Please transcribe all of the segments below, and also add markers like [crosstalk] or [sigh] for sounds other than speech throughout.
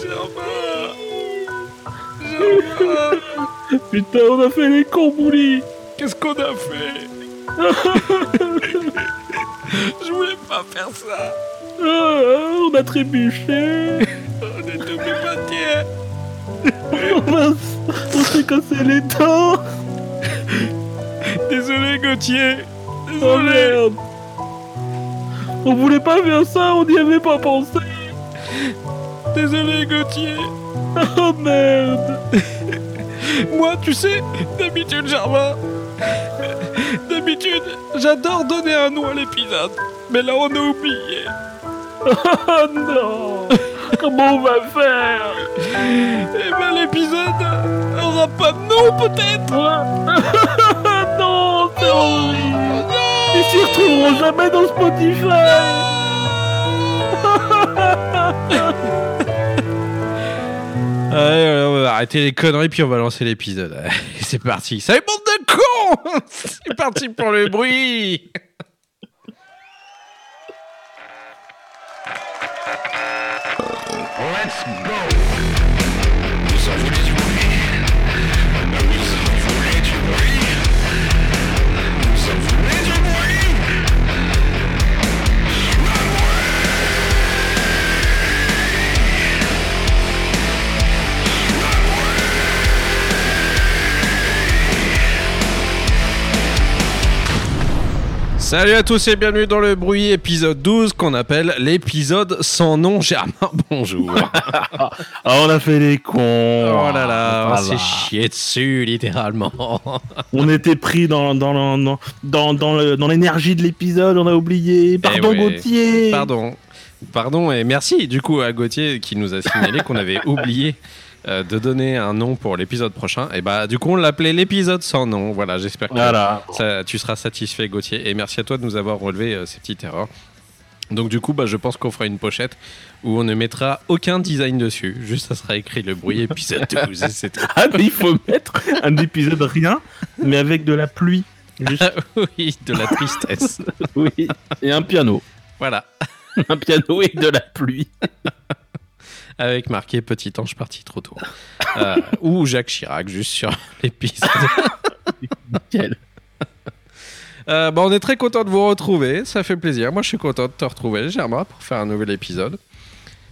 Germain Germain Putain, on a fait les cons, Bouli Qu'est-ce qu'on a fait? Je voulais pas faire ça. Ah, On a trébuché. On est tombé Oh mince On s'est cassé les dents. Désolé Gauthier. Oh Désolé. merde On voulait pas faire ça, on n'y avait pas pensé Désolé Gauthier Oh merde [laughs] Moi, tu sais, d'habitude, Germain, d'habitude, j'adore donner un nom à l'épisode. Mais là, on a oublié. Oh non Comment on va faire? Eh ben, l'épisode aura pas de nom, peut-être. [laughs] Non, non s'y retrouveront jamais dans Spotify [laughs] Ouais, on va arrêter les conneries puis on va lancer l'épisode. [laughs] Allez, C'est parti. Salut bande de cons [laughs] C'est parti pour le bruit Salut à tous et bienvenue dans le bruit épisode 12 qu'on appelle l'épisode sans nom. Germain, [laughs] bonjour. Ah, on a fait les cons Oh là là, on s'est chié dessus littéralement. [laughs] On était pris dans, dans, dans, dans, dans, l'énergie de l'épisode, on a oublié. Pardon ouais. Gauthier Pardon. Pardon et merci du coup à Gauthier qui nous a signalé qu'on avait [laughs] oublié euh, de donner un nom pour l'épisode prochain. Et bah du coup on l'appelait l'épisode sans nom. Voilà, j'espère que Voilà. ça- tu seras satisfait Gauthier. Et merci à toi de nous avoir relevé euh, ces petites erreurs. Donc du coup bah, je pense qu'on fera une pochette où on ne mettra aucun design dessus. Juste ça sera écrit le bruit épisode 12 et c'est tout. [laughs] Ah, mais il faut mettre un épisode rien, mais avec de la pluie. Juste, [laughs] oui, de la tristesse. [laughs] oui. Et un piano. voilà. Un piano et de la pluie. Avec marqué Petit ange parti trop tôt. Euh, ou Jacques Chirac, juste sur [laughs] l'épisode. Nickel. Euh, bah, on est très content de vous retrouver, ça fait plaisir. Moi, je suis content de te retrouver, Germain, pour faire un nouvel épisode.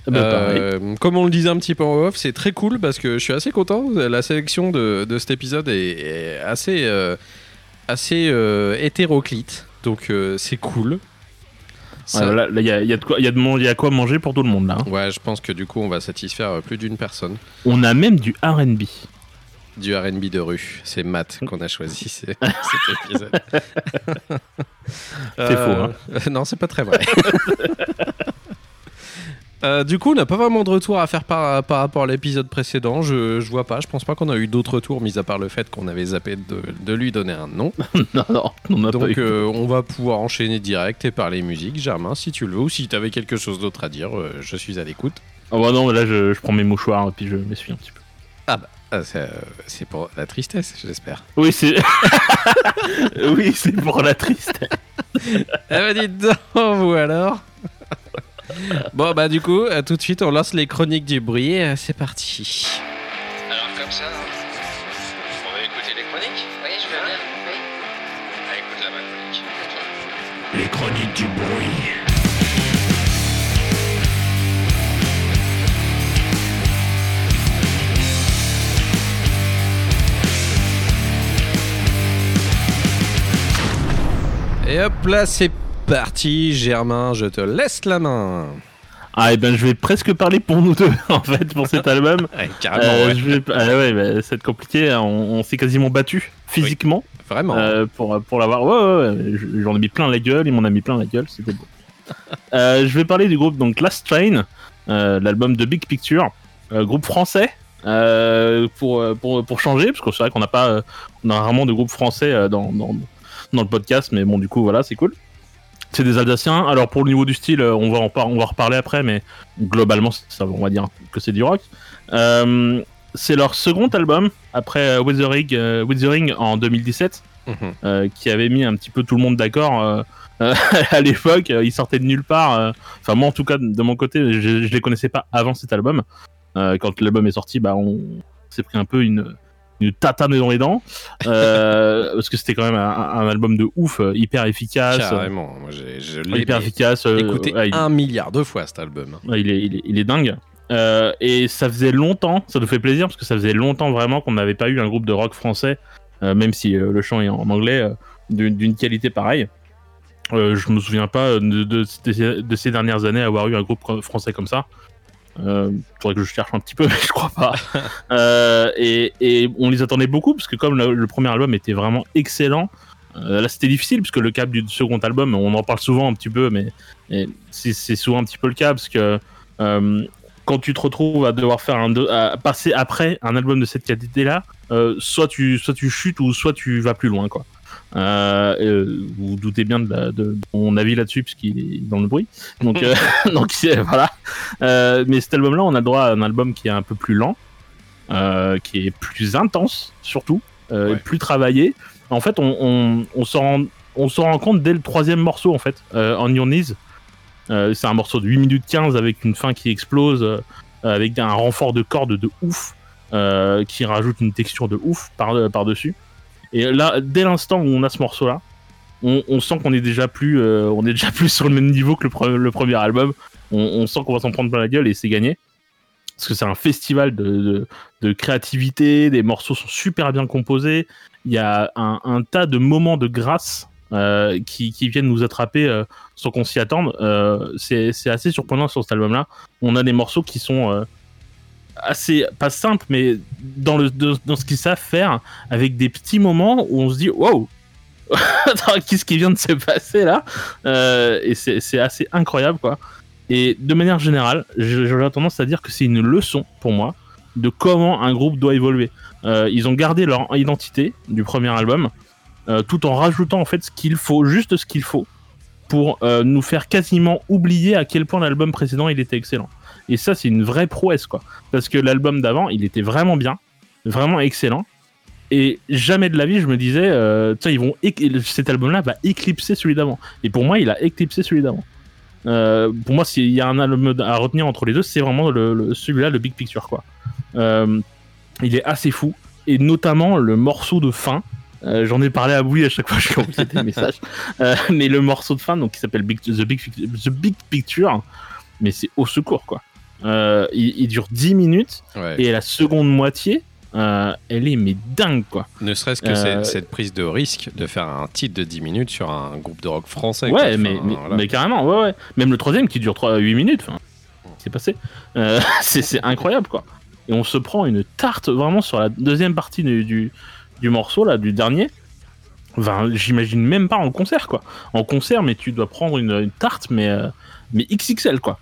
Ah bah. Euh, comme on le disait un petit peu en off, c'est très cool parce que je suis assez content. La sélection de, de cet épisode est, est assez, assez hétéroclite, donc c'est cool. Ça- Ouais, il y a, y quoi, y y a manger pour tout le monde là. hein. Ouais, je pense que du coup, on va satisfaire euh, plus d'une personne. On a même du R&B. Du RB de rue, c'est Matt qu'on a choisi c'est- [laughs] cet épisode. C'est faux, hein. euh, Non, c'est pas très vrai. [laughs] Euh, du coup, on n'a pas vraiment de retour à faire par, par rapport à l'épisode précédent. Je, je vois pas. Je pense pas qu'on a eu d'autres retours, mis à part le fait qu'on avait zappé de, de lui donner un nom. [laughs] non, non, on pas Donc, eu. euh, on va pouvoir enchaîner direct et parler musique. Germain, si tu le veux, ou si tu avais quelque chose d'autre à dire, euh, je suis à l'écoute. Oh bah non, là je, je prends mes mouchoirs et puis je m'essuie un petit peu. Ah, c'est euh, c'est pour la tristesse, j'espère. Oui, c'est. [laughs] oui, c'est pour la tristesse. [laughs] Ah bah dites donc, vous alors [laughs] Bon bah du coup, euh, tout de suite on lance les chroniques du bruit, euh, c'est parti. Alors comme ça, on va écouter les chroniques Oui, je veux bien. Oui. Ah, écoute là ma chronique. Les chroniques du bruit. Et hop là c'est parti, Germain, je te laisse la main. Ah, et ben je vais presque parler pour nous deux [laughs] en fait pour cet [laughs] album. Ouais, carrément, Euh, ouais. vais... ah ouais, bah, ça va être compliqué. hein. On, on s'est quasiment battu physiquement Vraiment. euh, pour, pour l'avoir. Ouais, ouais, ouais, je- j'en ai mis plein la gueule. Il m'en a mis plein la gueule. C'était beau. [laughs] Euh, je vais parler du groupe donc Last Train, euh, l'album de Big Picture, groupe français. pour, pour, pour changer, parce que c'est vrai qu'on n'a pas, on a rarement de groupe français dans, dans, dans le podcast, mais bon, du coup, voilà, c'est cool. C'est des Alsaciens. Alors, pour le niveau du style, euh, on va en, par- on va reparler après, mais globalement, ça, on va dire que c'est du rock. Euh, c'est leur second album après euh, Withering, euh, Withering en 2017. Mhm. euh, qui avait mis un petit peu tout le monde d'accord [laughs] à l'époque. Ils sortaient de nulle part. Enfin, moi, en tout cas, de mon côté, je, je les connaissais pas avant cet album. Quand l'album est sorti, bah, on s'est pris un peu une, une tatane dans les dents. euh, parce que c'était quand même un, un album de ouf, euh, hyper efficace. Carrément. Moi, je l'ai Hyper efficace. euh, écouté ouais, il- un milliard de fois cet album. Ouais, il, est, il, est, il est dingue. Euh, et ça faisait longtemps, ça nous fait plaisir parce que ça faisait longtemps vraiment qu'on n'avait pas eu un groupe de rock français, euh, même si le chant est en anglais, d'une qualité pareille. Je me souviens pas de, de, de- de ces dernières années avoir eu un groupe français comme ça. Euh, faudrait que je cherche un petit peu, [laughs] mais je crois pas. Euh, et, on les attendait beaucoup parce que comme le, premier album était vraiment excellent, euh, là c'était difficile parce que le cap du second album, on en parle souvent un petit peu, mais, c'est souvent un petit peu le cas parce que euh, quand tu te retrouves à devoir faire passer après un album de cette qualité là euh, soit tu soit tu chutes ou soit tu vas plus loin quoi euh, euh, vous vous doutez bien de, la- de mon avis là-dessus puisqu'il est dans le bruit donc euh, [laughs] [laughs] donc voilà Euh, mais cet album là on a le droit à un album qui est un peu plus lent qui est plus intense surtout Ouais. plus travaillé en fait on, on, on s'en rend on s'en rend compte dès le troisième morceau en fait On Your Knees c'est un morceau de 8 minutes 15 avec une fin qui explose, avec un renfort de cordes de ouf, qui rajoute une texture de ouf par, par dessus. Et là, dès l'instant où on a ce morceau-là, on, sent qu'on est déjà plus, euh, on est déjà plus sur le même niveau que le, pre- le premier album. On, sent qu'on va s'en prendre plein la gueule et c'est gagné. Parce que c'est un festival de, créativité, des morceaux sont super bien composés. Il y a un, tas de moments de grâce euh, qui, viennent nous attraper euh, sans qu'on s'y attende. C'est assez surprenant sur cet album-là. On a des morceaux qui sont assez, pas simples, mais dans, le, dans ce qu'ils savent faire, avec des petits moments où on se dit wow! [laughs] Qu'est-ce qui vient de se passer là? Euh, Et c'est assez incroyable quoi. Et de manière générale, j'aurais tendance à dire que c'est une leçon pour moi de comment un groupe doit évoluer. Euh, ils ont gardé leur identité du premier album, euh, tout en rajoutant en fait ce qu'il faut, juste ce qu'il faut, pour nous faire quasiment oublier à quel point l'album précédent il était excellent. Et ça, c'est une vraie prouesse quoi, parce que l'album d'avant, il était vraiment bien, vraiment excellent. Et jamais de la vie, je me disais, euh, tiens, ils vont cet album-là va éclipser celui d'avant. Et pour moi, il a éclipsé celui d'avant. Euh, pour moi, s'il y a un album à retenir entre les deux, c'est vraiment celui-là, le Big Picture, quoi. Euh, il est assez fou, et notamment le morceau de fin. J'en ai parlé à Bouille à chaque fois que je lui envoyais des messages. Mais le morceau de fin, donc qui s'appelle The, Big, The Big Picture, mais c'est au secours, quoi. Euh, il, il dure 10 minutes, Ouais. et la seconde moitié, euh, elle est mais dingue, quoi. Ne serait-ce que Euh, cette, cette prise de risque de faire un titre de 10 minutes sur un groupe de rock français. Ouais, mais, mais, voilà. mais carrément, ouais, ouais. Même le troisième qui dure 3, 8 minutes, c'est passé. [laughs] C'est incroyable, quoi. Et on se prend une tarte vraiment sur la deuxième partie du, du, du morceau, là, du dernier. Enfin, j'imagine même pas en concert, quoi. En concert, mais tu dois prendre une, une tarte, mais, mais XXL, quoi.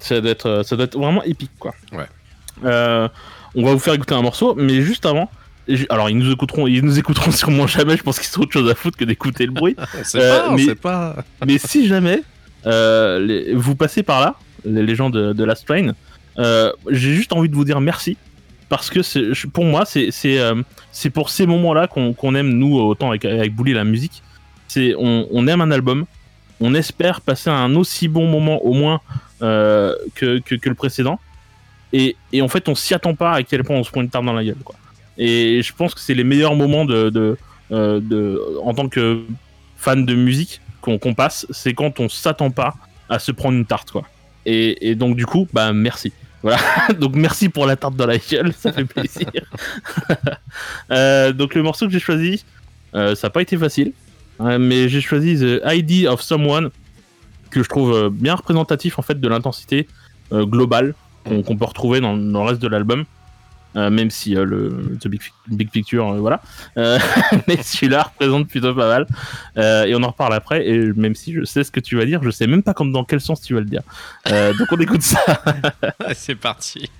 Ça doit, être, euh, ça doit être vraiment épique, quoi. Ouais. Euh, on va vous faire écouter un morceau, mais juste avant. Alors, ils nous écouteront, ils nous écouteront [laughs] sûrement jamais. Je pense qu'ils ont autre chose à foutre que d'écouter le bruit. [laughs] Euh, pas, mais- sait pas. [laughs] Mais si jamais euh, les- vous passez par là, les, les gens de, de Last Train, j'ai juste envie de vous dire merci. Parce que pour moi, c'est c'est, pour ces moments-là qu'on qu'on aime, nous, autant avec, avec Bouli, la musique. C'est on, on aime un album, on espère passer un aussi bon moment au moins euh, que, le précédent. Et, en fait, on s'y attend pas à quel point on se prend une tarte dans la gueule. Quoi. Et je pense que c'est les meilleurs moments de, de, euh, en tant que fan de musique qu'on passe, c'est quand on s'attend pas à se prendre une tarte. Quoi. Et, donc, du coup, bah merci. Voilà. [laughs] donc, merci pour la tarte dans la gueule, ça fait plaisir. [laughs] Euh, donc, le morceau que j'ai choisi, ça n'a pas été facile, hein, mais j'ai choisi The ID of Someone, que je trouve euh, bien représentatif en fait de l'intensité euh, globale qu'on qu'on peut retrouver dans, dans le reste de l'album. Euh, même si le The Big, Big Picture, voilà. [laughs] Mais celui-là représente plutôt pas mal. Et on en reparle après. Et même si je sais ce que tu vas dire, je sais même pas comme, dans quel sens tu vas le dire. Donc on écoute ça. [laughs] C'est parti.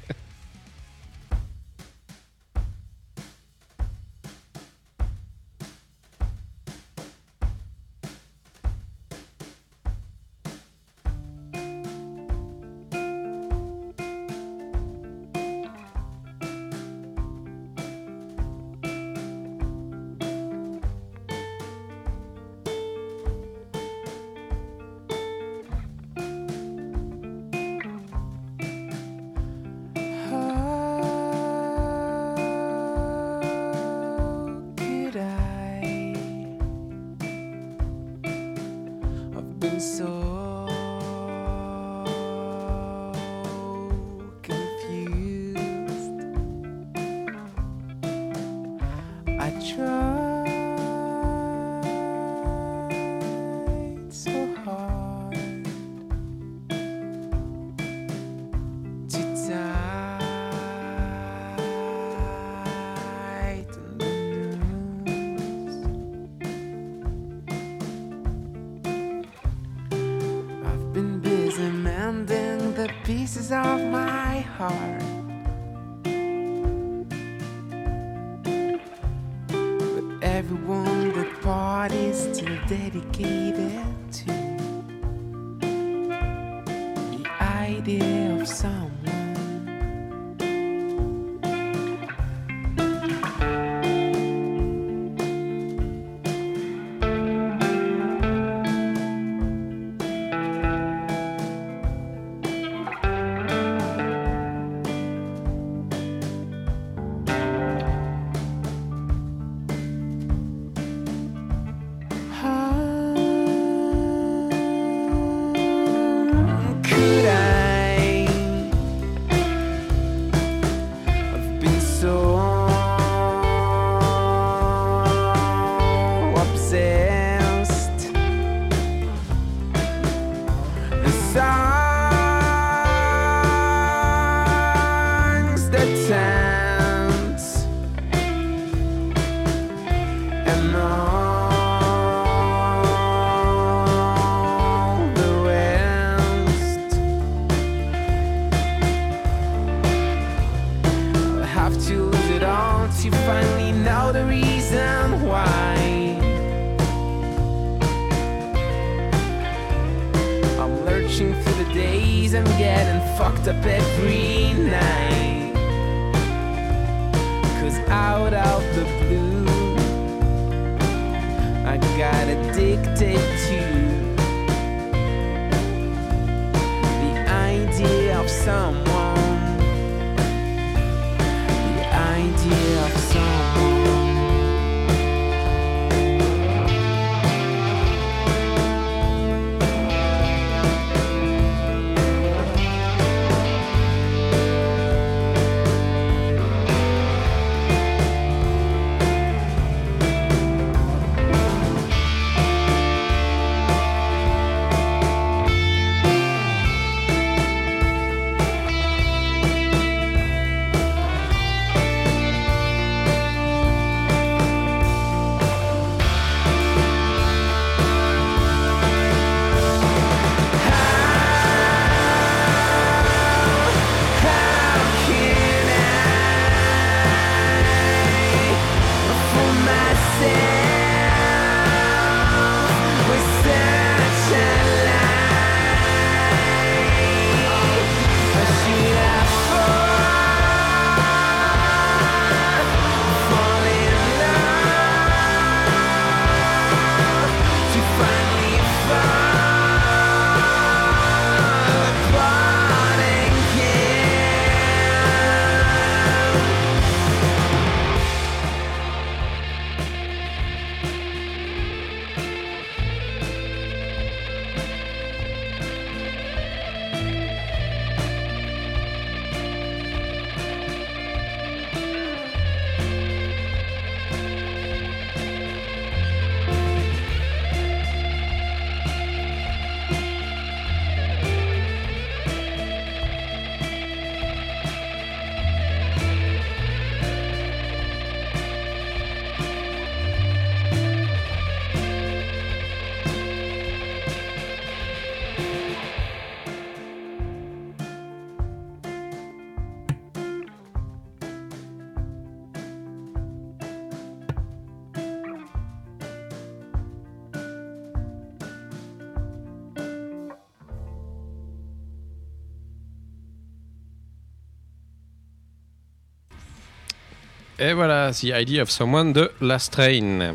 Et voilà, The Idea of Someone de Last Train.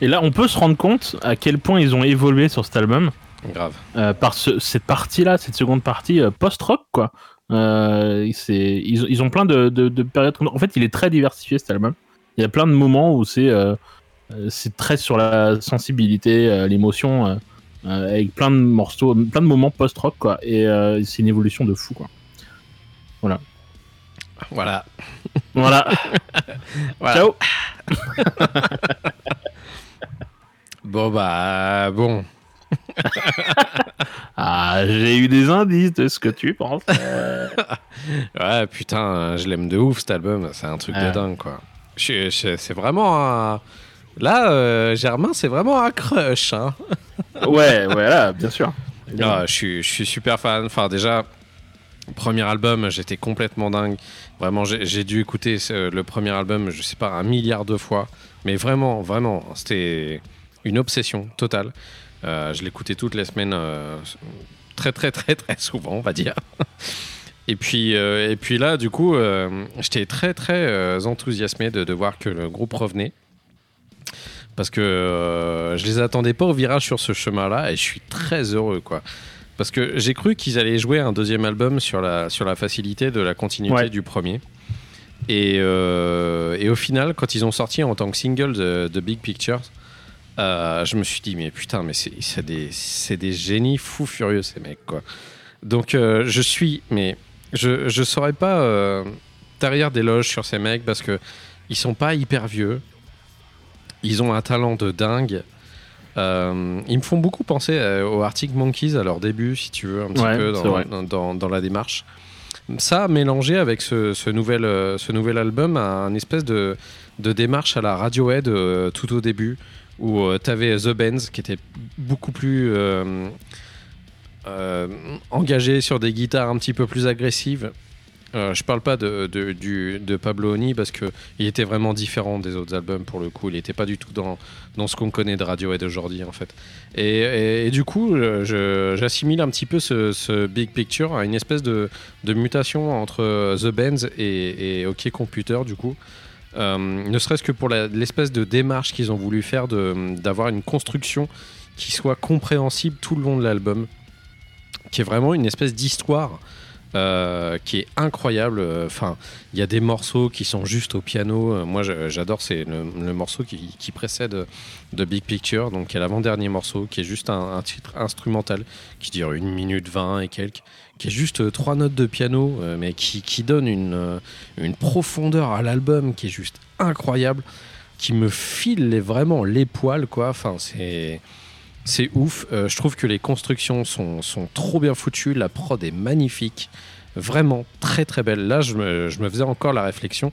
Et là, on peut se rendre compte à quel point ils ont évolué sur cet album Grave. euh, par ce- cette partie-là, cette seconde partie euh, post-rock, quoi. Euh, ils, ils ont plein de, de- de périodes. En fait, il est très diversifié cet album. Il y a plein de moments où c'est, c'est très sur la sensibilité, l'émotion, avec plein de morceaux, plein de moments post-rock, quoi. Et c'est une évolution de fou, quoi. Voilà. Voilà. Voilà. [laughs] Ciao. [laughs] Bon, bah, bon. [laughs] Ah, j'ai eu des indices de ce que tu penses. Ouais, putain, je l'aime de ouf cet album. C'est un truc de Ouais. dingue, quoi. Je- je- C'est vraiment un. Là, euh, Germain, c'est vraiment un crush. Hein. ouais, voilà, bien sûr. Ah, je, suis, je suis super fan. Enfin, déjà, premier album, j'étais complètement dingue. Vraiment, j'ai dû écouter le premier album, je sais pas, un milliard de fois. Mais vraiment, vraiment, c'était une obsession totale. Euh, je l'écoutais toutes les semaines, euh, très, très, très, très souvent, on va dire. Et puis, euh, et puis là, du coup, j'étais très, très enthousiasmé de, de voir que le groupe revenait. Parce que euh, je les attendais pas au virage sur ce chemin-là et je suis très heureux, quoi. Parce que j'ai cru qu'ils allaient jouer un deuxième album sur la, sur la facilité de la continuité Ouais. du premier. Et, euh, et au final, quand ils ont sorti en tant que single de, de Big Pictures, euh, je me suis dit, mais putain, mais c'est des, des génies fous furieux, ces mecs, quoi. Donc, euh, je suis, mais je je saurais pas tarir d'éloges sur ces mecs parce que ils sont pas hyper vieux. Ils ont un talent de dingue. Euh, ils me font beaucoup penser euh, aux Arctic Monkeys à leur début, si tu veux, un petit Ouais, peu dans, vrai. dans, dans- dans la démarche. Ça, mélangé avec ce, ce nouvel, euh, ce nouvel album, à un espèce de, de démarche à la Radiohead euh, tout au début, où tu avais The Benz qui était beaucoup plus euh, euh, engagé sur des guitares un petit peu plus agressives. Euh, je parle pas de, de, Pablo Honey parce que il était vraiment différent des autres albums pour le coup. Il n'était pas du tout dans, dans ce qu'on connaît de Radiohead aujourd'hui en fait. Et, du coup, euh, j'assimile un petit peu ce, Big Picture à une espèce de, de mutation entre The Benz et, OK Computer du coup. Euh, ne serait-ce que pour l'espèce de démarche qu'ils ont voulu faire d'avoir une construction qui soit compréhensible tout le long de l'album, qui est vraiment une espèce d'histoire euh, qui est incroyable. Enfin, il y a des morceaux qui sont juste au piano. Euh, Moi, j'adore. C'est le, morceau qui, précède de Big Picture, donc qui est l'avant-dernier morceau, qui est juste un, titre instrumental qui dure une minute 20 et quelques, qui est juste euh, trois notes de piano, euh, mais qui, qui donne une, euh, profondeur à l'album qui est juste incroyable, qui me file vraiment les poils, quoi. Enfin, c'est. C'est ouf. Euh, je trouve que les constructions sont, sont trop bien foutues. La prod est magnifique. Vraiment très très belle. Là, je me, je me faisais encore la réflexion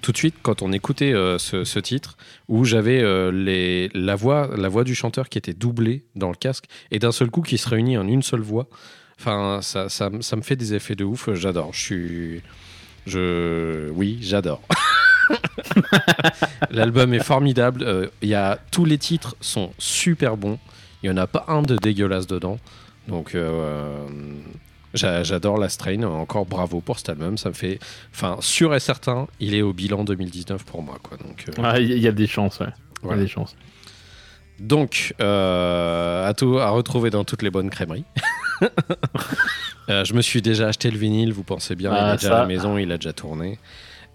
tout de suite quand on écoutait euh, ce, titre où j'avais euh, la, voix, la voix du chanteur qui était doublée dans le casque et d'un seul coup qui se réunit en une seule voix. Enfin, ça, ça, ça me fait des effets de ouf. J'adore. Je suis. Je. Oui, j'adore. [laughs] L'album est formidable. Il tous les titres sont super bons. Il n'y en a pas un de dégueulasse dedans. Donc, euh, j'a- j'adore la Strain. Encore bravo pour cet album. Ça me fait. Enfin, sûr et certain, il est au bilan 2019 pour moi. Quoi. Donc, euh, Ah, Il y a des chances, ouais. Il y a des chances. donc euh, à, tout, à retrouver dans toutes les bonnes crèmeries. [laughs] Je me suis déjà acheté le vinyle, vous pensez bien, il Ah, est déjà ça. à la maison, il a déjà tourné.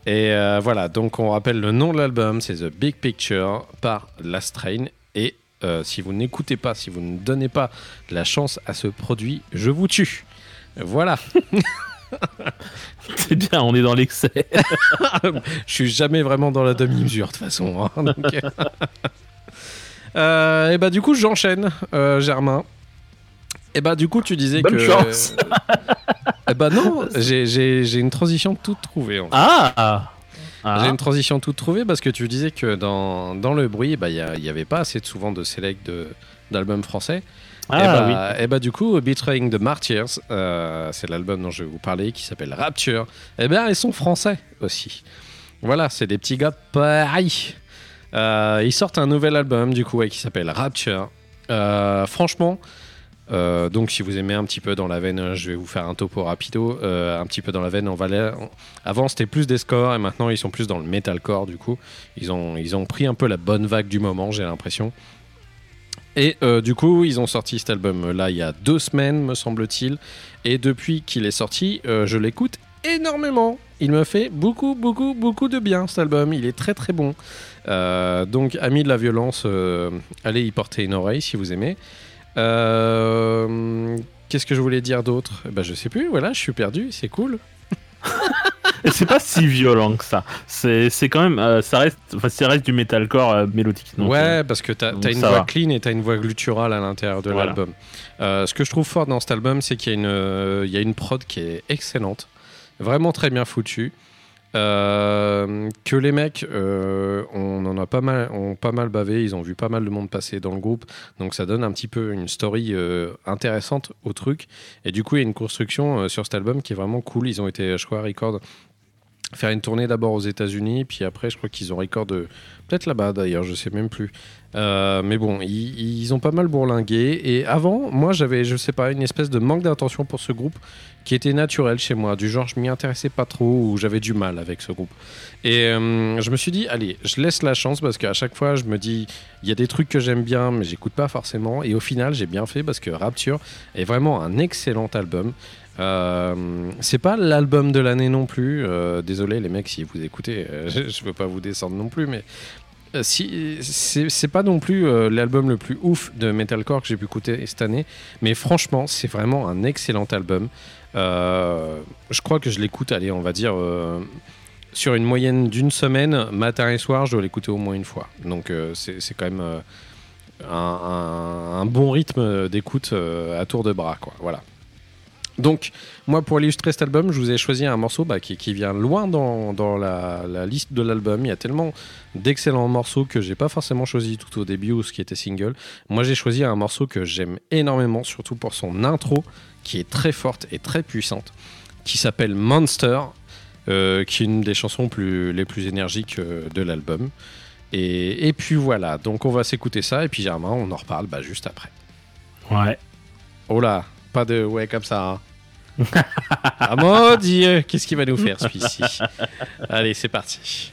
Et voilà, donc on rappelle le nom de l'album, c'est The Big Picture par Last Train. Et euh, si vous n'écoutez pas, si vous ne donnez pas la chance à ce produit, je vous tue. Voilà, C'est bien, on est dans l'excès. [laughs] je suis jamais vraiment dans la demi-mesure de toute façon. hein, donc, [laughs] euh. Et bah du coup j'enchaîne, euh, Germain. Et bah du coup tu disais Bonne que... chance. Eh bah non, [laughs] j'ai- une transition toute trouvée. en fait. Ah, ah. J'ai une transition toute trouvée parce que tu disais que dans, dans le bruit, bah, il y n'y avait pas assez de, souvent de select de- d'albums français. Ah, et, bah, et bah, du coup, Betraying the Martyrs, euh, c'est l'album dont je vais vous parler qui s'appelle Rapture. Et bien, ils sont français aussi. Voilà, c'est des petits gars pareils. Euh, ils sortent un nouvel album du coup ouais, qui s'appelle Rapture. Euh, franchement, euh, donc si vous aimez un petit peu dans la veine, je vais vous faire un topo rapido. Euh, un petit peu dans la veine, Avant c'était plus des scores et maintenant ils sont plus dans le metalcore du coup. Ils ont, ils ont pris un peu la bonne vague du moment, j'ai l'impression. Et euh, du coup, ils ont sorti cet album là il y a deux semaines, me semble-t-il. Et depuis qu'il est sorti, je l'écoute énormément. Il me fait beaucoup, beaucoup, beaucoup de bien cet album. Il est très, très bon. Donc, amis de la violence, allez y porter une oreille si vous aimez. Euh, Qu'est-ce que je voulais dire d'autre? Eh ben, Je sais plus, voilà, je suis perdu, c'est cool. [laughs] Et c'est pas si violent que ça. C'est c'est quand même. euh, ça, reste, ça reste du metalcore euh, mélodique. donc, ouais, parce que t'as as une voix va. clean et t'as une voix gutturale à l'intérieur de l'album. Euh, ce que je trouve fort dans cet album, c'est qu'il y, a une, il y a une prod qui est excellente, vraiment très bien foutue. Euh, que les mecs, euh, on en a pas mal, ont pas mal bavé, ils ont vu pas mal de monde passer dans le groupe, donc ça donne un petit peu une story euh, intéressante au truc. Et du coup, il y a une construction sur cet album qui est vraiment cool. Ils ont été, je crois, record faire une tournée d'abord aux États-Unis, puis après, je crois qu'ils ont record de peut-être là-bas d'ailleurs, je sais même plus. Euh, mais bon, ils, ont pas mal bourlingué. Et avant, moi, j'avais, je sais pas, une espèce de manque d'intention pour ce groupe qui était naturel chez moi. Du genre, je m'y intéressais pas trop ou j'avais du mal avec ce groupe. Et euh, je me suis dit, allez, je laisse la chance parce qu'à chaque fois, je me dis, il y a des trucs que j'aime bien, mais j'écoute pas forcément. Et au final, j'ai bien fait parce que Rapture est vraiment un excellent album. Euh, c'est pas l'album de l'année non plus. Euh, désolé les mecs si vous écoutez, euh, je, [laughs] je veux pas vous descendre non plus, mais c'est pas non plus l'album le plus ouf de metalcore que j'ai pu écouter cette année, mais franchement c'est vraiment un excellent album. Je crois que je l'écoute, allez on va dire sur une moyenne d'une semaine, matin et soir, je dois l'écouter au moins une fois. Donc c'est quand même un, un- bon rythme d'écoute à tour de bras, quoi. Voilà. Donc, moi, pour illustrer cet album, je vous ai choisi un morceau bah, qui, qui vient loin dans, dans la, la liste de l'album. Il y a tellement d'excellents morceaux que j'ai pas forcément choisi tout au début ou ce qui était single. Moi, j'ai choisi un morceau que j'aime énormément, surtout pour son intro, qui est très forte et très puissante, qui s'appelle Monster, euh, qui est une des chansons plus, les plus énergiques euh, de l'album. Et, et puis voilà, donc on va s'écouter ça, et puis Germain, on en reparle bah, juste après. Ouais. Oh là, pas de ouais comme ça. hein. Ah mon dieu, qu'est-ce qu'il va nous faire celui-ci? Allez, c'est parti.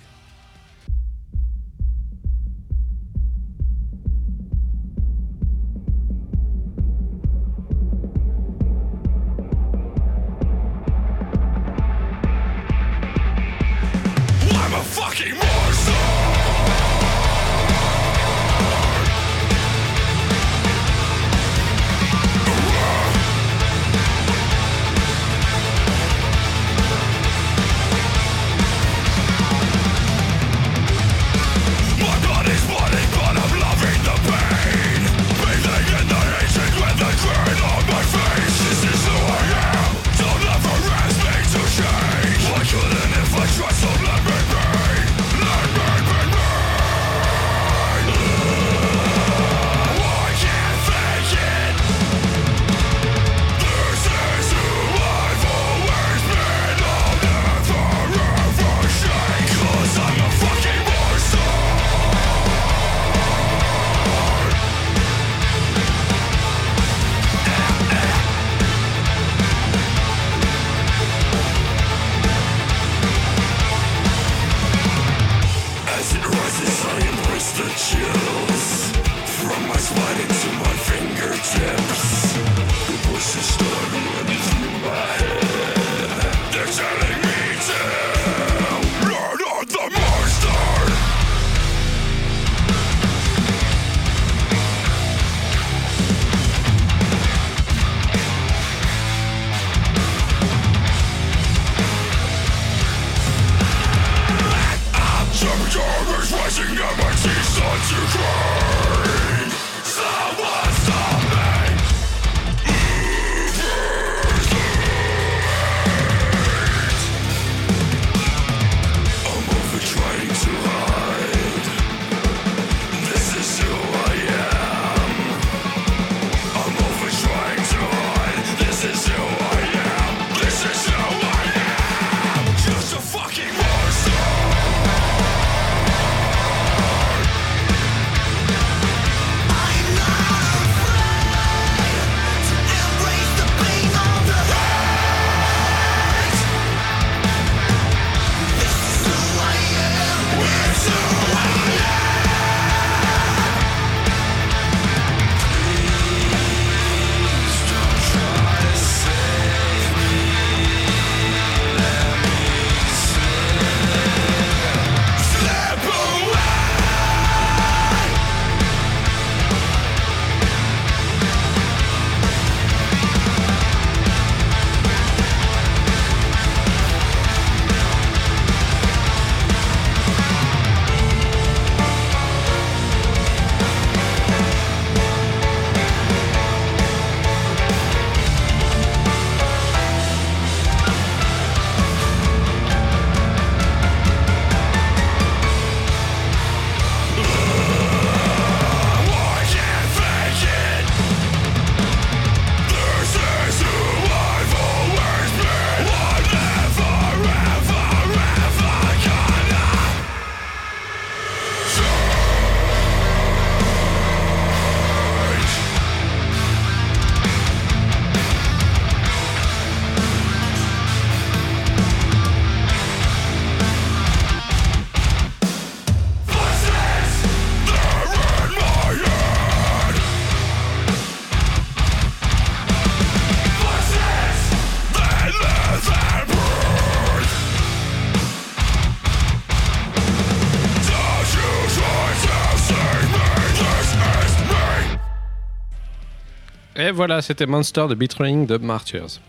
Voilà, c'était Monster de Betraying the Martyrs.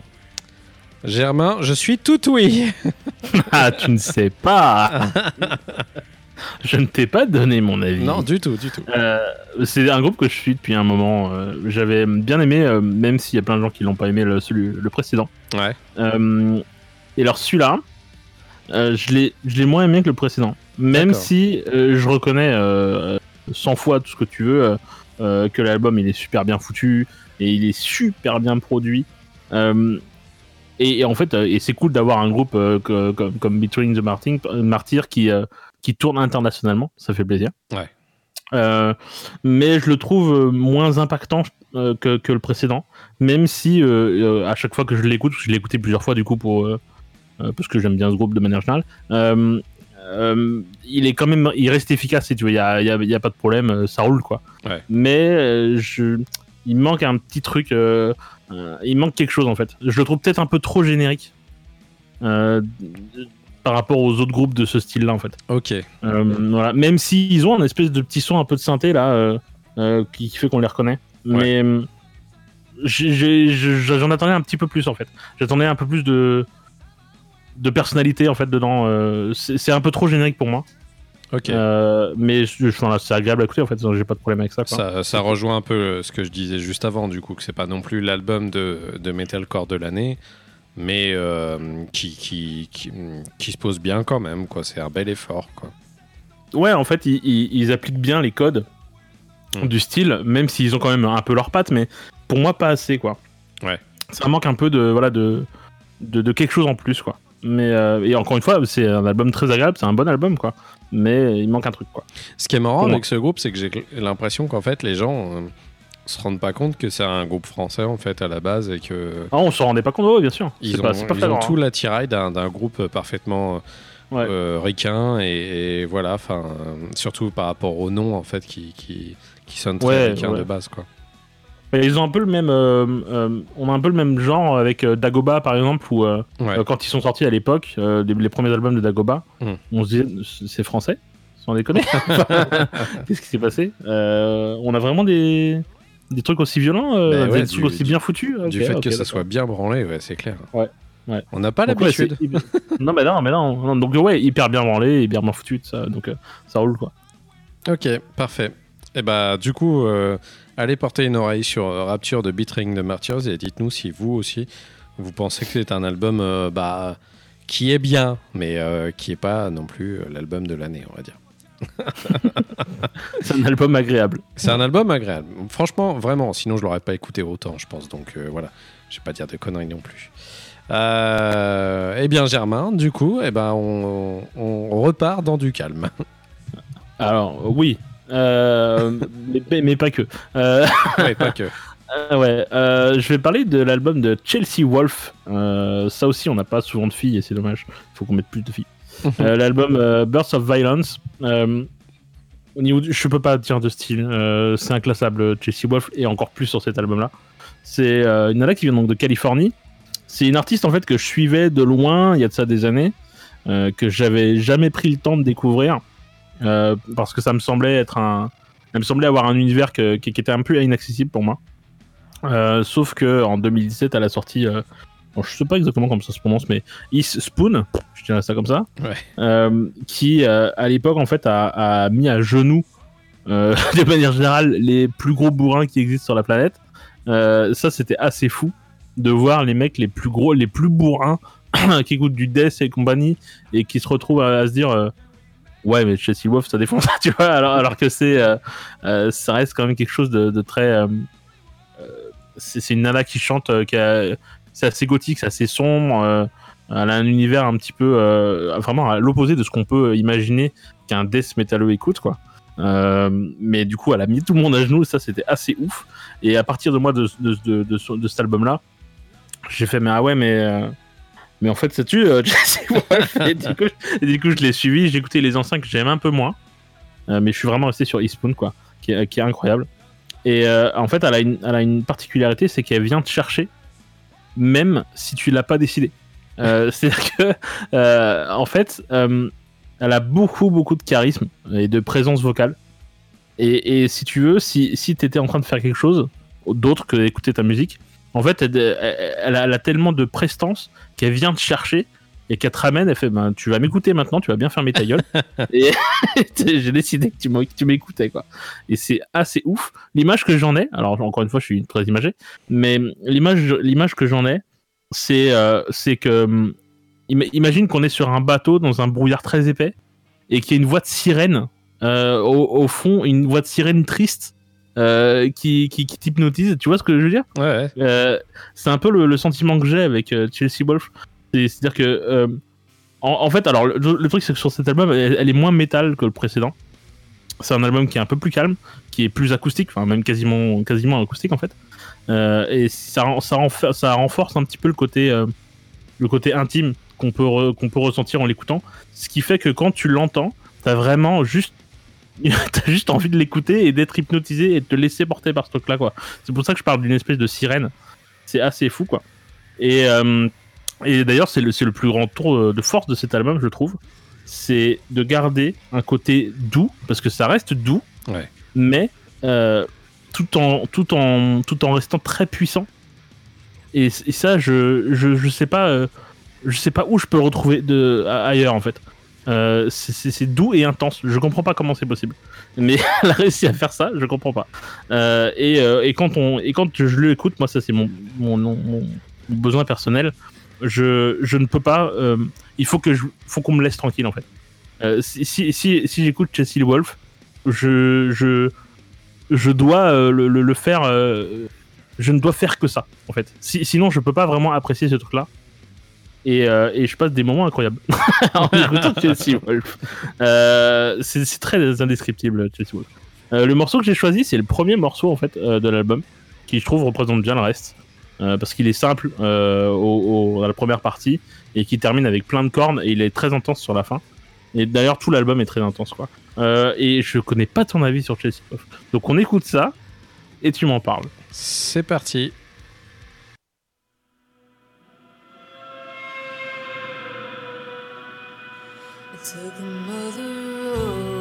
Germain, je suis tout oui. [laughs] Ah, tu ne sais pas Je ne t'ai pas donné mon avis. non, du tout, du tout. Euh, c'est un groupe que je suis depuis un moment. euh, J'avais bien aimé, euh, même s'il y a plein de gens qui l'ont pas aimé, le, celui, le précédent. Ouais. Et alors celui-là, je l'ai moins aimé que le précédent. Même si je reconnais euh, 100 fois tout ce que tu veux, que l'album il est super bien foutu et il est super bien produit. Euh, et, et en fait, euh, et c'est cool d'avoir un groupe euh, que- comme, comme Between the Martin, Martyr qui, euh, qui tourne internationalement, ça fait plaisir. Ouais. Mais je le trouve moins impactant que, que le précédent, même si à chaque fois que je l'écoute, je l'ai écouté plusieurs fois du coup pour parce que j'aime bien ce groupe de manière générale, euh, il est quand même, il reste efficace si tu veux, il y a, a- a pas de problème, ça roule quoi. Ouais. Mais euh, je, il manque un petit truc, euh, euh, il manque quelque chose en fait. Je le trouve peut-être un peu trop générique. euh, par rapport aux autres groupes de ce style-là en fait. Ok. Voilà. Même s'ils ont un espèce de petit son un peu de synthé là, qui, fait qu'on les reconnaît. Mais j'en attendais un petit peu plus en fait. J'attendais un peu plus de de personnalité en fait dedans. c'est un peu trop générique pour moi. Ok. Euh, mais c'est agréable à écouter en fait. J'ai pas de problème avec ça. quoi. Ça, ça rejoint un peu ce que je disais juste avant, du coup, que c'est pas non plus l'album de, de metalcore de l'année, mais euh, qui, qui, qui, qui se pose bien quand même, quoi. C'est un bel effort, quoi. Ouais, en fait, ils, ils- ils appliquent bien les codes Mm. du style, même s'ils ont quand même un peu leurs pattes, mais pour moi, pas assez, quoi. Ouais. Ça manque un peu de, voilà, de, de, de quelque chose en plus, quoi. Mais, euh, et encore une fois, c'est un album très agréable, c'est un bon album, quoi. Mais il manque un truc, quoi. Ce qui est marrant avec ce groupe, c'est que j'ai l'impression qu'en fait, les gens euh, se rendent pas compte que c'est un groupe français, en fait, à la base, et que. Ah, on s'en rendait pas compte, ouais, bien sûr. Ils ont, pas, c'est pas ils flagrant, ont hein. tout l'attirail d'un groupe parfaitement Ouais. euh, ricain et, et voilà, enfin, euh, surtout par rapport au nom en fait qui, qui, qui sonne très Ouais, ricain ouais. de base quoi. Ils ont un peu le même, euh, euh, on a un peu le même genre avec euh, Dagoba par exemple, où Ouais. quand ils sont sortis à l'époque, les, les premiers albums de Dagoba, Hmm. on se disait c'est français, sans déconner. [laughs] [laughs] Qu'est-ce qui s'est passé On a vraiment des, des trucs aussi violents, ouais, des du- trucs aussi du- bien foutus. du fait que ça soit bien branlé, ouais, c'est clair. Ouais. On n'a pas l'habitude. non mais non, mais non, non, donc ouais, hyper bien branlé, hyper bien foutu, ça, donc ça roule quoi. Ok, parfait. Et bah du coup, allez porter une oreille sur euh, Rapture de Betraying the Martyrs et dites-nous si vous aussi vous pensez que c'est un album euh, bah, qui est bien, mais euh, qui est pas non plus l'album de l'année, on va dire. C'est un album agréable. C'est un album agréable. Franchement, vraiment, sinon je l'aurais pas écouté autant, je pense. Donc euh, voilà, je vais pas dire de conneries non plus. Eh bien, Germain, du coup, eh ben, on, on repart dans du calme. Alors oui, mais, mais pas que. Euh, ouais, pas que. Euh, [laughs] ouais, euh, je vais parler de l'album de Chelsea Wolf. Euh, ça aussi, on n'a pas souvent de filles et c'est dommage. Il faut qu'on mette plus de filles. [laughs] Euh, l'album euh, Bursts of Violence. euh, au niveau du, je peux pas dire de style. euh, c'est inclassable Chelsea Wolf et encore plus sur cet album-là. C'est euh, une nana qui vient donc de Californie. C'est une artiste en fait que je suivais de loin il y a de ça des années, euh, que j'avais jamais pris le temps de découvrir euh, parce que ça me semblait être un, elle me semblait avoir un univers que- qui, qui était un peu inaccessible pour moi. Euh, sauf que en 2017, elle a sorti, euh, bon, je sais pas exactement comment ça se prononce, mais Is Spoon, je dirais ça comme ça, Ouais. euh, qui à l'époque en fait a, a mis à genoux [laughs] de manière générale les plus gros bourrins qui existent sur la planète. Ça, c'était assez fou de voir les mecs les plus gros, les plus bourrins [clears throat] qui écoutent du Death et compagnie et qui se retrouvent à, à se dire. Ouais, mais Chelsea Wolf, ça défonce, [laughs] tu vois, alors, que c'est, euh, euh, ça reste quand même quelque chose de, très, euh, c'est une nana qui chante, qui a- c'est assez gothique, c'est assez sombre. elle a un univers un petit peu, vraiment à l'opposé de ce qu'on peut imaginer qu'un death métalleux écoute, quoi. Mais du coup, elle a mis tout le monde à genoux, ça c'était assez ouf. Et à partir de moi de, de, de, de, ce- de cet album-là, j'ai fait, mais ah ouais, mais. Mais en fait, ça tue, euh, [laughs] et, du coup, je l'ai suivi, j'ai écouté les anciens que j'aime un peu moins. Euh, mais je suis vraiment resté sur Eastpoon, quoi, qui est, incroyable. Et euh, en fait, elle a une, elle a une particularité, c'est qu'elle vient te chercher, même si tu l'as pas décidé. [laughs] C'est-à-dire que, en fait, elle a beaucoup, beaucoup de charisme et de présence vocale. Et, et si tu veux, si, si tu étais en train de faire quelque chose, d'autre que d'écouter ta musique. En fait, elle, a, elle a tellement de prestance qu'elle vient te chercher et qu'elle te ramène. Elle fait ben, Tu vas m'écouter maintenant, tu vas bien fermer ta gueule. [laughs] et [laughs] j'ai décidé que tu m'écoutais. quoi. Et c'est assez ouf. L'image que j'en ai, alors encore une fois, je suis très imagé, mais l'image que j'en ai, c'est euh, que. im- Imagine qu'on est sur un bateau dans un brouillard très épais et qu'il y a une voix de sirène euh, au, au fond, une voix de sirène triste euh, qui, qui, qui t'hypnotise. Tu vois ce que je veux dire? Ouais, ouais. Euh, C'est un peu le, le sentiment que j'ai avec euh, Chelsea Wolf. C'est- C'est-à-dire que, en, en fait, alors le, le truc c'est que sur cet album, elle, elle est moins métal que le précédent. C'est un album qui est un peu plus calme, qui est plus acoustique, enfin même quasiment, quasiment acoustique en fait. Et ça, ça, renfer- ça renforce un petit peu le côté, le côté intime qu'on peut, re- qu'on peut ressentir en l'écoutant. Ce qui fait que quand tu l'entends, t'as vraiment juste [laughs] t'as juste envie de l'écouter et d'être hypnotisé et de te laisser porter par ce truc là quoi. C'est pour ça que je parle d'une espèce de sirène. C'est assez fou quoi. Et, euh, et d'ailleurs c'est le, le plus grand tour de force de cet album je trouve. C'est de garder un côté doux parce que ça reste doux, Ouais. mais euh, tout en tout en tout en restant très puissant. Et, et ça je, je je sais pas euh, je sais pas où je peux le retrouver de ailleurs en fait. Euh, c'est- doux et intense. Je comprends pas comment c'est possible. Mais [laughs] elle a réussi à faire ça, je comprends pas. Euh, et, euh, et quand on et quand je l'écoute, moi ça c'est mon, besoin personnel. Je, je ne peux pas. il faut que qu'on me laisse tranquille en fait. Si si, j'écoute Chelsea Wolf, je je je dois le, faire. je ne dois faire que ça en fait. Si, sinon je peux pas vraiment apprécier ce truc là. Et, euh, et je passe des moments incroyables [laughs] en écoutant [laughs] Chelsea Wolf. Euh, c'est très indescriptible Chelsea Wolf. Euh, le morceau que j'ai choisi, c'est le premier morceau en fait euh, de l'album, qui je trouve représente bien le reste, euh, parce qu'il est simple euh, au, au- dans la première partie et qui termine avec plein de cornes et il est très intense sur la fin. Et d'ailleurs tout l'album est très intense quoi. Euh, et je connais pas ton avis sur Chelsea Wolf, donc on écoute ça et tu m'en parles. C'est parti. Took another road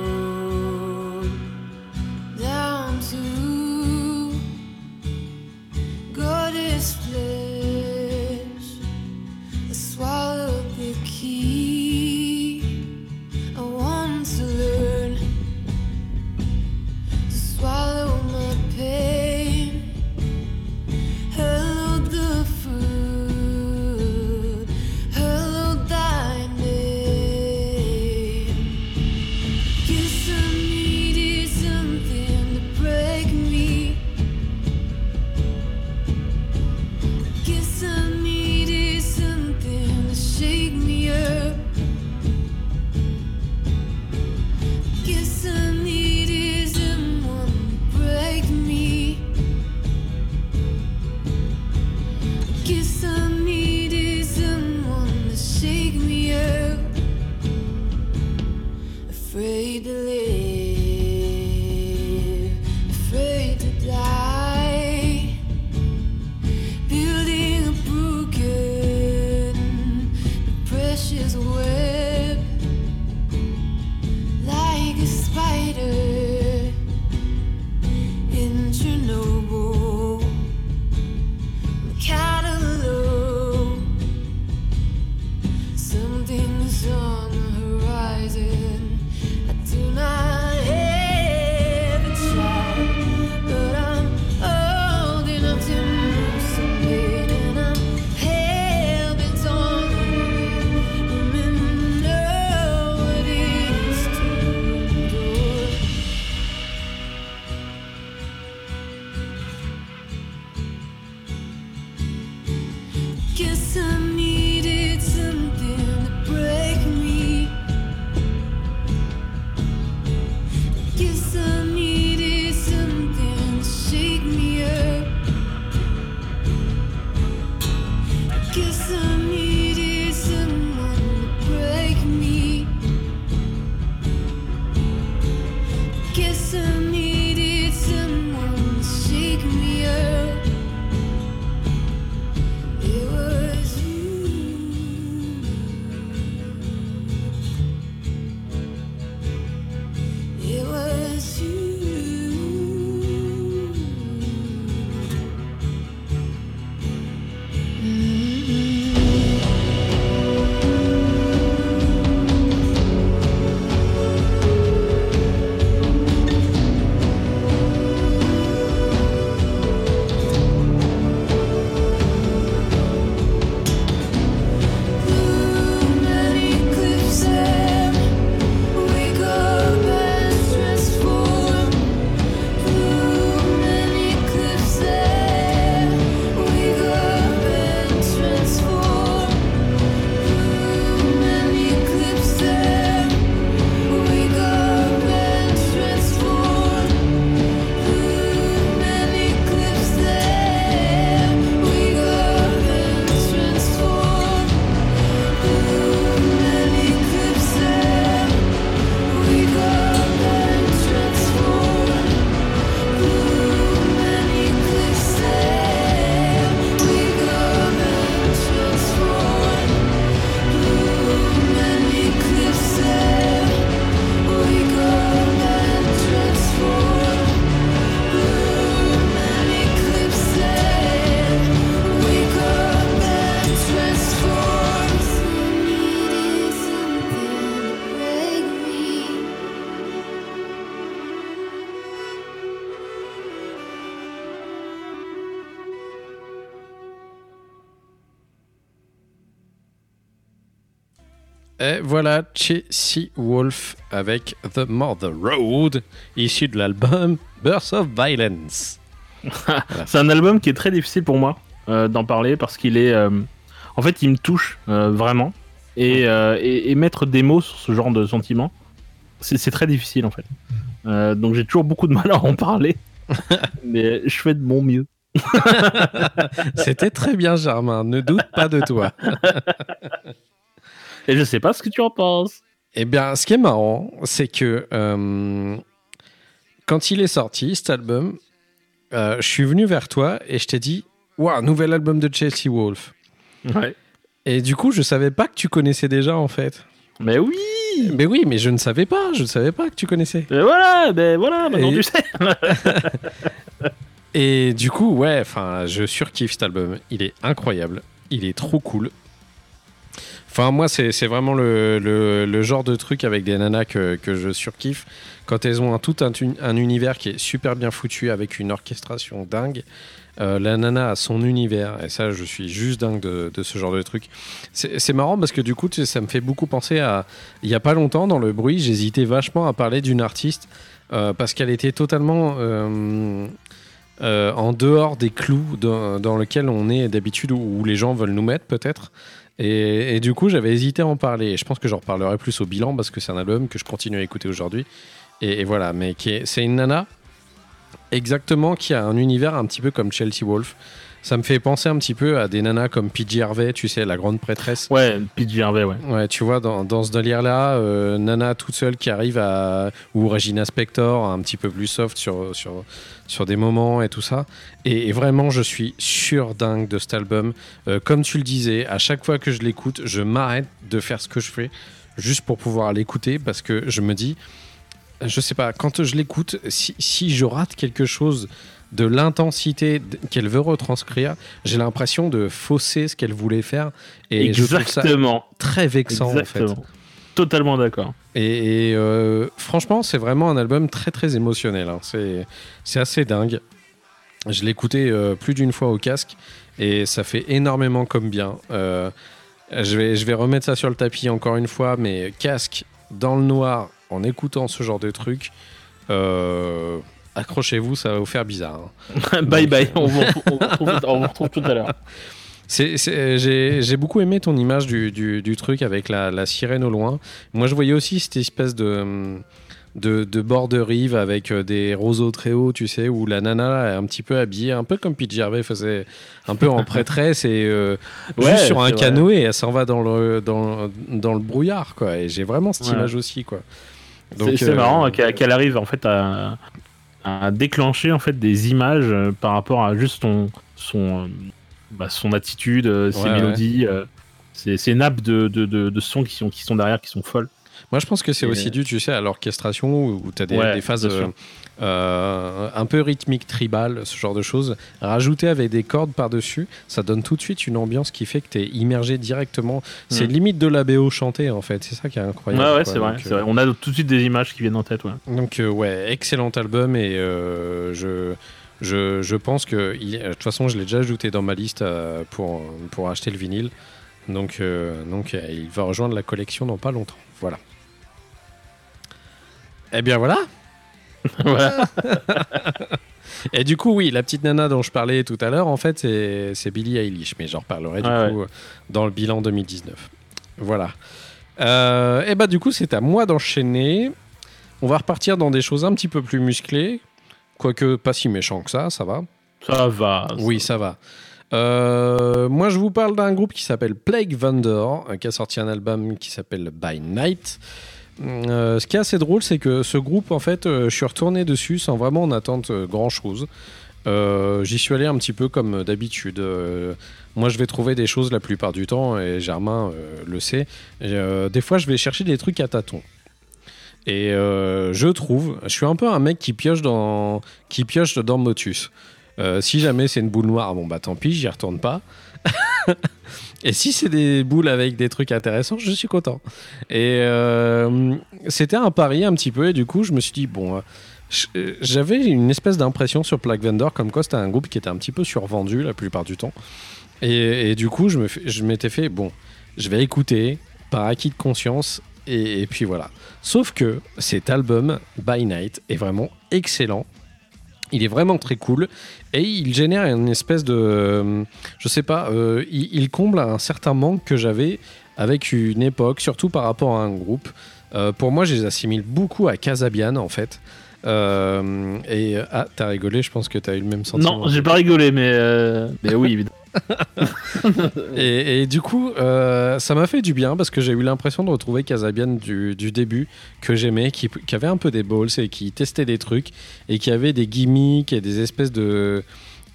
voilà Chelsea Wolf avec The Mother Road, issu de l'album Birth of Violence. [laughs] C'est un album qui est très difficile pour moi euh, d'en parler parce qu'il est. euh, en fait, il me touche euh, vraiment. Et, et, et mettre des mots sur ce genre de sentiments, c'est très difficile en fait. Euh, donc j'ai toujours beaucoup de mal à en parler. [laughs] Mais je fais de mon mieux. C'était très bien, Germain, ne doute pas de toi. [laughs] Et je sais pas ce que tu en penses. Eh bien, ce qui est marrant, c'est que euh, quand il est sorti, cet album, euh, je suis venu vers toi et je t'ai dit Waouh, nouvel album de Chelsea Wolf. Ouais. Et du coup, je savais pas que tu connaissais déjà, en fait. Mais oui Mais oui, mais je ne savais pas, je ne savais pas que tu connaissais. Mais voilà, ben voilà, maintenant Et- tu sais. [laughs] Et du coup, ouais, enfin, je surkiffe cet album. Il est incroyable. Il est trop cool. Enfin, moi, c'est vraiment le, genre de truc avec des nanas que, je surkiffe. Quand elles ont un, tout un, un univers qui est super bien foutu avec une orchestration dingue. Euh, la nana a son univers. Et ça, je suis juste dingue de, ce genre de truc. C'est marrant parce que du coup, ça me fait beaucoup penser à. Il y a pas longtemps, dans le bruit, j'hésitais vachement à parler d'une artiste euh, parce qu'elle était totalement. euh, en dehors des clous dans, dans lesquels on est d'habitude où, où les gens veulent nous mettre peut-être. Et, du coup, j'avais hésité à en parler. Je pense que j'en reparlerai plus au bilan parce que c'est un album que je continue à écouter aujourd'hui. Et, et voilà, mais c'est une nana exactement qui a un univers un petit peu comme Chelsea Wolf. Ça me fait penser un petit peu à des nanas comme PJ Harvey, tu sais, la grande prêtresse. Ouais, PJ Harvey, ouais. Ouais, tu vois, dans, dans ce délire-là, euh, Nana toute seule qui arrive à. ou Regina Spector, un petit peu plus soft sur, sur, sur des moments et tout ça. Et, et vraiment, je suis sûr dingue de cet album. Euh, comme tu le disais, à chaque fois que je l'écoute, je m'arrête de faire ce que je fais juste pour pouvoir l'écouter parce que je me dis. Je sais pas, quand je l'écoute, si, si je rate quelque chose de l'intensité qu'elle veut retranscrire, j'ai l'impression de fausser ce qu'elle voulait faire. Et je trouve ça Exactement. très vexant en fait. Exactement. Totalement d'accord. Et, et, euh, franchement, c'est vraiment un album très très émotionnel. hein. C'est c'est assez dingue. Je l'ai écouté euh, plus d'une fois au casque et ça fait énormément comme bien. Euh, je, vais, je vais remettre ça sur le tapis encore une fois, mais casque dans le noir en écoutant ce genre de truc. euh, Accrochez-vous, ça va vous faire bizarre. hein. [laughs] bye bye, [laughs] on vous, retrouve- on vous tout à l'heure. J'ai beaucoup aimé ton image du, du- du truc avec la, la sirène au loin. Moi, je voyais aussi cette espèce de, de, de bord de rive avec euh, des roseaux très hauts, tu sais, où la nana est un petit peu habillée, un peu comme Pete Gervais faisait, un peu en prêtresse et euh, Ouais, juste sur un canoë et elle s'en va dans le, dans, dans le brouillard, quoi. Et j'ai vraiment cette Ouais. image aussi, quoi. C'est euh, marrant qu'elle qu'elle arrive en fait à, à déclencher en fait des images euh, par rapport à juste son son euh, bah, son attitude, euh, ses mélodies, ces, ces nappes de, de, de, de sons qui sont qui sont derrière qui sont folles. Moi, je pense que c'est aussi dû, tu sais, à l'orchestration où tu as des, Ouais, des phases euh, euh, un peu rythmiques, tribales, ce genre de choses. Rajouter avec des cordes par-dessus, ça donne tout de suite une ambiance qui fait que tu es immergé directement. C'est Mm. limite de la BO chantée, en fait. C'est ça qui est incroyable. ouais, c'est vrai, vrai. On a tout de suite des images qui viennent en tête. Ouais. euh, Donc, euh, ouais, excellent album et euh, je. Je, je pense que, de toute façon, je l'ai déjà ajouté dans ma liste euh, pour, pour acheter le vinyle. Donc, euh, donc euh, il va rejoindre la collection dans pas longtemps. Voilà. Eh bien voilà. [laughs] Voilà. Et du coup, oui, la petite nana dont je parlais tout à l'heure, en fait, c'est Billie Eilish, mais j'en reparlerai du Ouais, coup dans le bilan 2019. Voilà. Euh, et bah du coup, c'est à moi d'enchaîner. On va repartir dans des choses un petit peu plus musclées, quoique pas si méchant que ça, ça va. Ça va. Oui, ça va. Euh, moi, je vous parle d'un groupe qui s'appelle Plague Vendor, euh, qui a sorti un album qui s'appelle By Night. Euh, ce qui est assez drôle, c'est que ce groupe, en fait, euh, je suis retourné dessus sans vraiment en attendre grand chose. J'y suis allé un petit peu comme d'habitude. Euh, moi, je vais trouver des choses la plupart du temps, et Germain euh, le sait. Euh, des fois, je vais chercher des trucs à tâtons. Et euh, je trouve, je suis un peu un mec qui pioche dans, qui pioche dans Motus. Euh, si jamais c'est une boule noire, bon bah tant pis, j'y retourne pas. [laughs] Et si c'est des boules avec des trucs intéressants, je suis content. Et euh, c'était un pari un petit peu, et du coup, je me suis dit, bon, euh, euh, j'avais une espèce d'impression sur Plague Vendor, comme quoi c'était un groupe qui était un petit peu survendu la plupart du temps. Et, du coup, je m'étais fait, bon, je vais écouter par acquis de conscience. Et puis voilà. Sauf que cet album, By Night, est vraiment excellent. Il est vraiment très cool et il génère une espèce de, euh, je sais pas, euh, il, il comble un certain manque que j'avais avec une époque, surtout par rapport à un groupe. Euh, pour moi, je les assimile beaucoup à Casabian en fait. Euh, et ah, t'as rigolé, je pense que t'as eu le même sentiment. Non, j'ai pas rigolé, mais, mais oui, évidemment. [laughs] Et, du coup, euh, ça m'a fait du bien parce que j'ai eu l'impression de retrouver Casabian du, début que j'aimais, qui, avait un peu des balls et qui testait des trucs et qui avait des gimmicks et des espèces de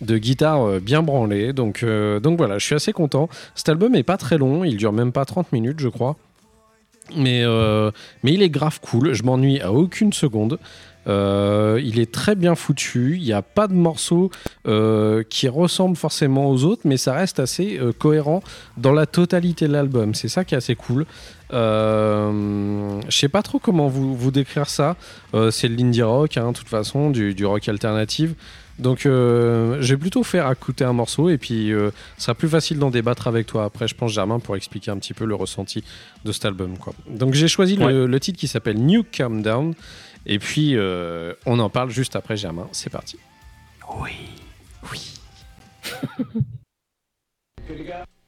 de euh, bien branlées. Donc, euh, donc voilà, je suis assez content. Cet album est pas très long, il dure même pas 30 minutes, je crois. Mais, mais il est grave cool, je m'ennuie à aucune seconde. Euh, il est très bien foutu, il n'y a pas de morceaux euh, qui ressemblent forcément aux autres, mais ça reste assez euh, cohérent dans la totalité de l'album. C'est ça qui est assez cool. Je sais pas trop comment vous, décrire ça. C'est de l'indie rock, hein, de toute façon, du, du rock alternative. Donc, euh, je vais plutôt faire écouter un morceau et puis euh, ça sera plus facile d'en débattre avec toi après, je pense, Germain, pour expliquer un petit peu le ressenti de cet album. Quoi. Donc, j'ai choisi le, le titre qui s'appelle New Calm Down et puis euh, on en parle juste après, Germain. C'est parti. Nighttime [laughs]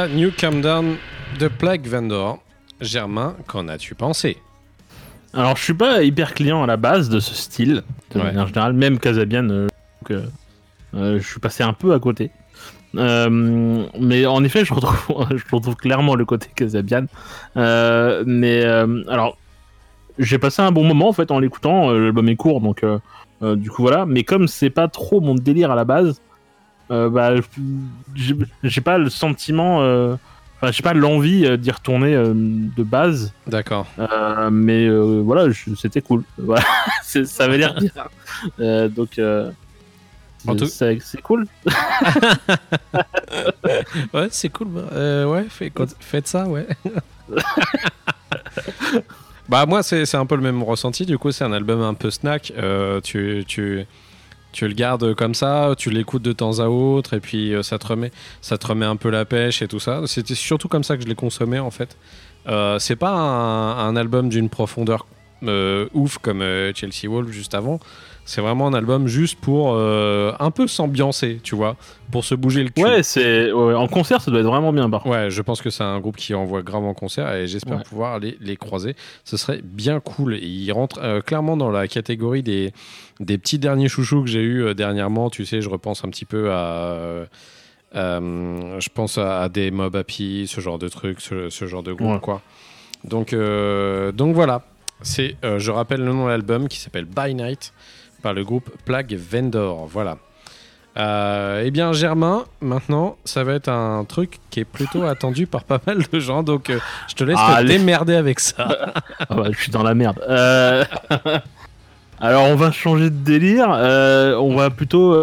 voilà, New Calm Down de Plague Vendor. Germain, qu'en as-tu pensé? Alors, je suis pas hyper client à la base de ce style, de Ouais. manière générale, même Casabian, euh, euh, euh, je suis passé un peu à côté. Euh, mais en effet, je retrouve, [laughs] je retrouve clairement le côté Casabian. Mais alors, j'ai passé un bon moment en fait en l'écoutant. L'album est court, donc du coup voilà. Mais comme c'est pas trop mon délire à la base, bah, j'ai pas le sentiment euh, enfin, j'ai pas l'envie euh, d'y retourner euh, de base, D'accord. euh, mais euh, voilà, c'était cool. [laughs] Voilà, ça veut dire bien. Euh, donc, euh, En tout- c'est cool. [laughs] Ouais, c'est cool. bah, euh, ouais, fait- faites ça, ouais. [laughs] bah moi, c'est un peu le même ressenti. Du coup, c'est un album un peu snack. Euh, tu, tu, tu le gardes comme ça, tu l'écoutes de temps à autre, et puis euh, ça te remet, ça te remet un peu la pêche et tout ça. C'était surtout comme ça que je l'ai consommé en fait. Euh, c'est pas un, album d'une profondeur euh, ouf comme euh, Chelsea Wolf juste avant. C'est vraiment un album juste pour euh, un peu s'ambiancer, tu vois, pour se bouger le cul. Ouais, c'est ouais, en concert, ça doit être vraiment bien. Par. Ouais, je pense que c'est un groupe qui envoie grave en concert et j'espère Ouais. pouvoir les, les croiser. Ce serait bien cool. Et ils rentrent euh, clairement dans la catégorie des, des petits derniers chouchous que j'ai eu euh, dernièrement. Tu sais, je repense un petit peu à. je pense à, à des Mob Happy, ce genre de trucs, ce, ce genre de groupe, Ouais. quoi. Donc, donc voilà. C'est, je rappelle le nom de l'album qui s'appelle By Night par le groupe Plague Vendor. Voilà. Euh, eh bien, Germain, maintenant, ça va être un truc qui est plutôt [laughs] attendu par pas mal de gens, donc euh, je te laisse te Allez. démerder avec ça. [laughs] Ah bah, je suis dans la merde. Euh, [laughs] Alors, on va changer de délire. On va plutôt.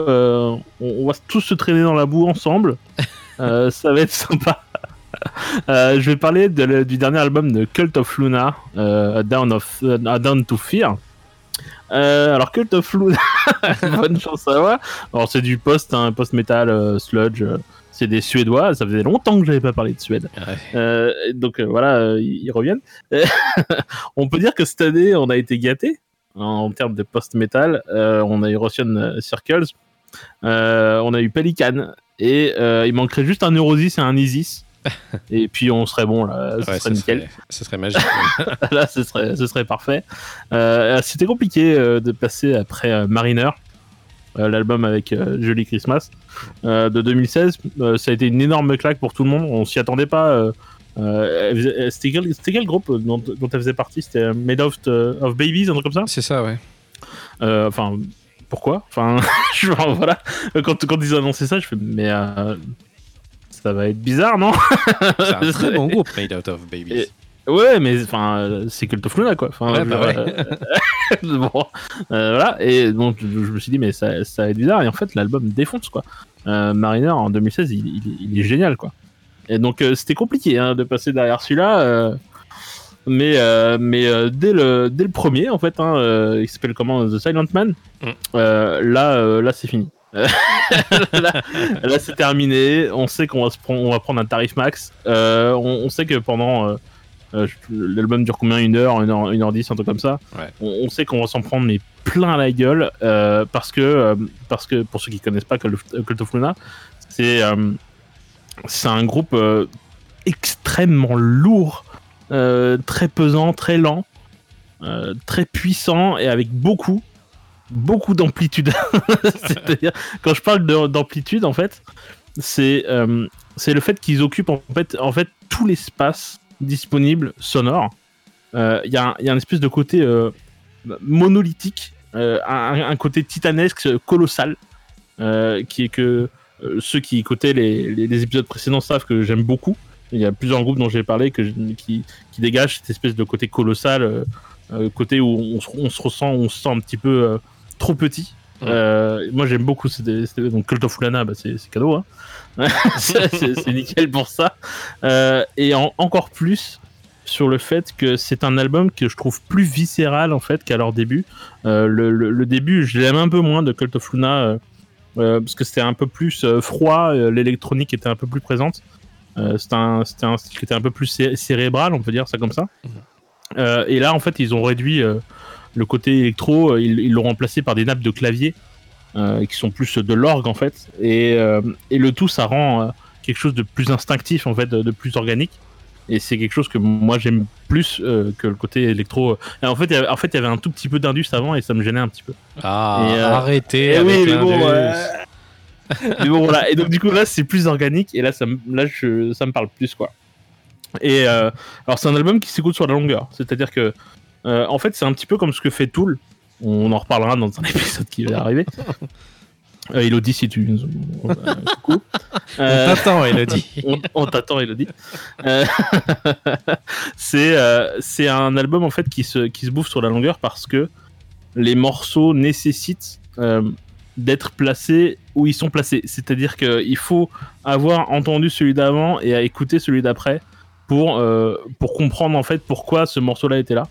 On va tous se traîner dans la boue ensemble. Ça va être sympa. Je vais parler de du dernier album de Cult of Luna, Down, of, Down to Fear. Euh, alors, Cult of Luna, [laughs] bonne chance à moi. Alors, c'est du post, hein, post-metal, euh, sludge. euh, c'est des Suédois. Ça faisait longtemps que j'avais pas parlé de Suède. Donc voilà, ils reviennent. [laughs] on peut dire que cette année, on a été gâté en termes de post-metal. Euh, on a eu Russian Circles, on a eu Pelican, et il manquerait juste un Neurosis et un Isis. Et puis on serait bon là, ce Ouais, serait nickel. serait, ce serait magique. [laughs] là, ce serait, ce serait parfait. Euh, C'était compliqué euh, de passer après euh, Mariner, l'album avec Jolie Christmas de 2016. Euh, ça a été une énorme claque pour tout le monde. On s'y attendait pas. C'était quel, groupe dont, dont elle faisait partie? C'était Made of, of Babies, un truc comme ça? C'est ça, ouais. Enfin, pourquoi? Enfin, [laughs] je- voilà. Quand, quand ils ont annoncé ça, je fais, mais euh, ça va être bizarre, non? C'est un très bon [laughs] groupe, Made Out of Babies. Et- Ouais, mais enfin, euh, c'est Cult of Luna, quoi. Enfin, Ouais, bah ouais. euh, [laughs] bon, euh, voilà. Et donc, je, je me suis dit, mais ça, ça va être bizarre. Et en fait, l'album défonce, quoi. Euh, Mariner en 2016, il, il- il est génial, quoi. Et donc, c'était compliqué hein, de passer derrière celui-là. mais mais dès, le, dès le premier, en fait, hein, il s'appelle comment The Silent Man? Mm. là, là c'est fini. [laughs] là, là, c'est terminé. On sait qu'on va, se prendre, on va prendre un tarif max. Euh, on, on sait que pendant. euh, euh, L'album dure combien? Une heure, une heure, une heure dix, un truc comme ça. Ouais. On, on sait qu'on va s'en prendre mais plein la gueule euh, parce que euh, parce que pour ceux qui connaissent pas Cult of, Luna, c'est euh, c'est un groupe euh, extrêmement lourd, euh, très pesant, très lent, euh, très puissant et avec beaucoup beaucoup d'amplitude. [laughs] C'est-à-dire quand je parle de- d'amplitude en fait, c'est euh, le fait qu'ils occupent en fait en fait tout l'espace disponible sonore. Euh, Il y, a un- il y a un espèce de côté euh, monolithique, euh, un, côté titanesque, colossal, euh, qui est que euh, ceux qui écoutaient les, les- épisodes précédents savent que j'aime beaucoup. Il y a plusieurs groupes dont j'ai parlé que qui, qui dégagent cette espèce de côté colossal, euh, euh, côté où on, se- ressent, on se sent un petit peu euh, trop petit. Ouais. Euh, moi j'aime beaucoup c'était- donc Cult of Lana bah, c'est cadeau hein. [laughs] c'est nickel pour ça Euh, et en- encore plus sur le fait que c'est un album que je trouve plus viscéral en fait qu'à leur début Euh, le, le- le début je l'aime un peu moins de Cult of Luna parce que c'était un peu plus froid l'électronique était un peu plus présente c'était un, style qui était un peu plus cé- cérébral on peut dire ça comme ça Euh, et là en fait ils ont réduit le côté électro euh, ils ils l'ont remplacé par des nappes de clavier euh, qui sont plus de l'orgue en fait. Et, euh, et le tout ça rend quelque chose de plus instinctif en fait de, de plus organique. Et c'est quelque chose que moi j'aime plus euh, que le côté électro. Et en fait il y avait, en fait il y avait un tout petit peu d'indus avant et ça me gênait un petit peu. Ah, Et, euh, arrêtez Eh avec oui, mais bon, mais bon voilà. Et donc du coup là c'est plus organique et là ça me là je, ça me parle plus quoi. Et alors c'est un album qui s'écoute sur la longueur. C'est à dire que euh, en fait c'est un petit peu comme ce que fait Tool on en reparlera dans un [laughs] épisode qui va [laughs] arriver Euh, Elodie, si tu nous. euh, coucou. [laughs] On Euh, t'attend, Elodie. on, on t'attend, Elodie. Euh, c'est euh, un album en fait qui se, qui se bouffe sur la longueur parce que les morceaux nécessitent euh, d'être placés où ils sont placés. C'est-à-dire qu'il faut avoir entendu celui d'avant et à écouter celui d'après pour, euh, pour comprendre en fait pourquoi ce morceau-là était là.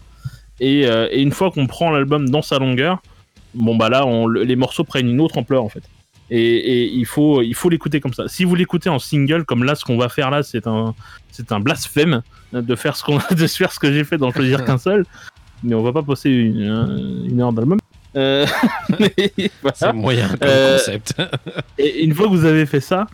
Et, euh, et une fois qu'on prend l'album dans sa longueur, bon bah là, on, les morceaux prennent une autre ampleur en fait. Et, et il faut il faut l'écouter comme ça. Si vous l'écoutez en single, comme là, ce qu'on va faire là, c'est un c'est un blasphème de faire ce qu'on [laughs] de faire ce que j'ai fait d'en choisir qu'un seul. Mais on va pas passer une, une heure d'album. Euh, [laughs] voilà. C'est moyen comme Euh, concept. [laughs] Et une fois que vous avez fait ça,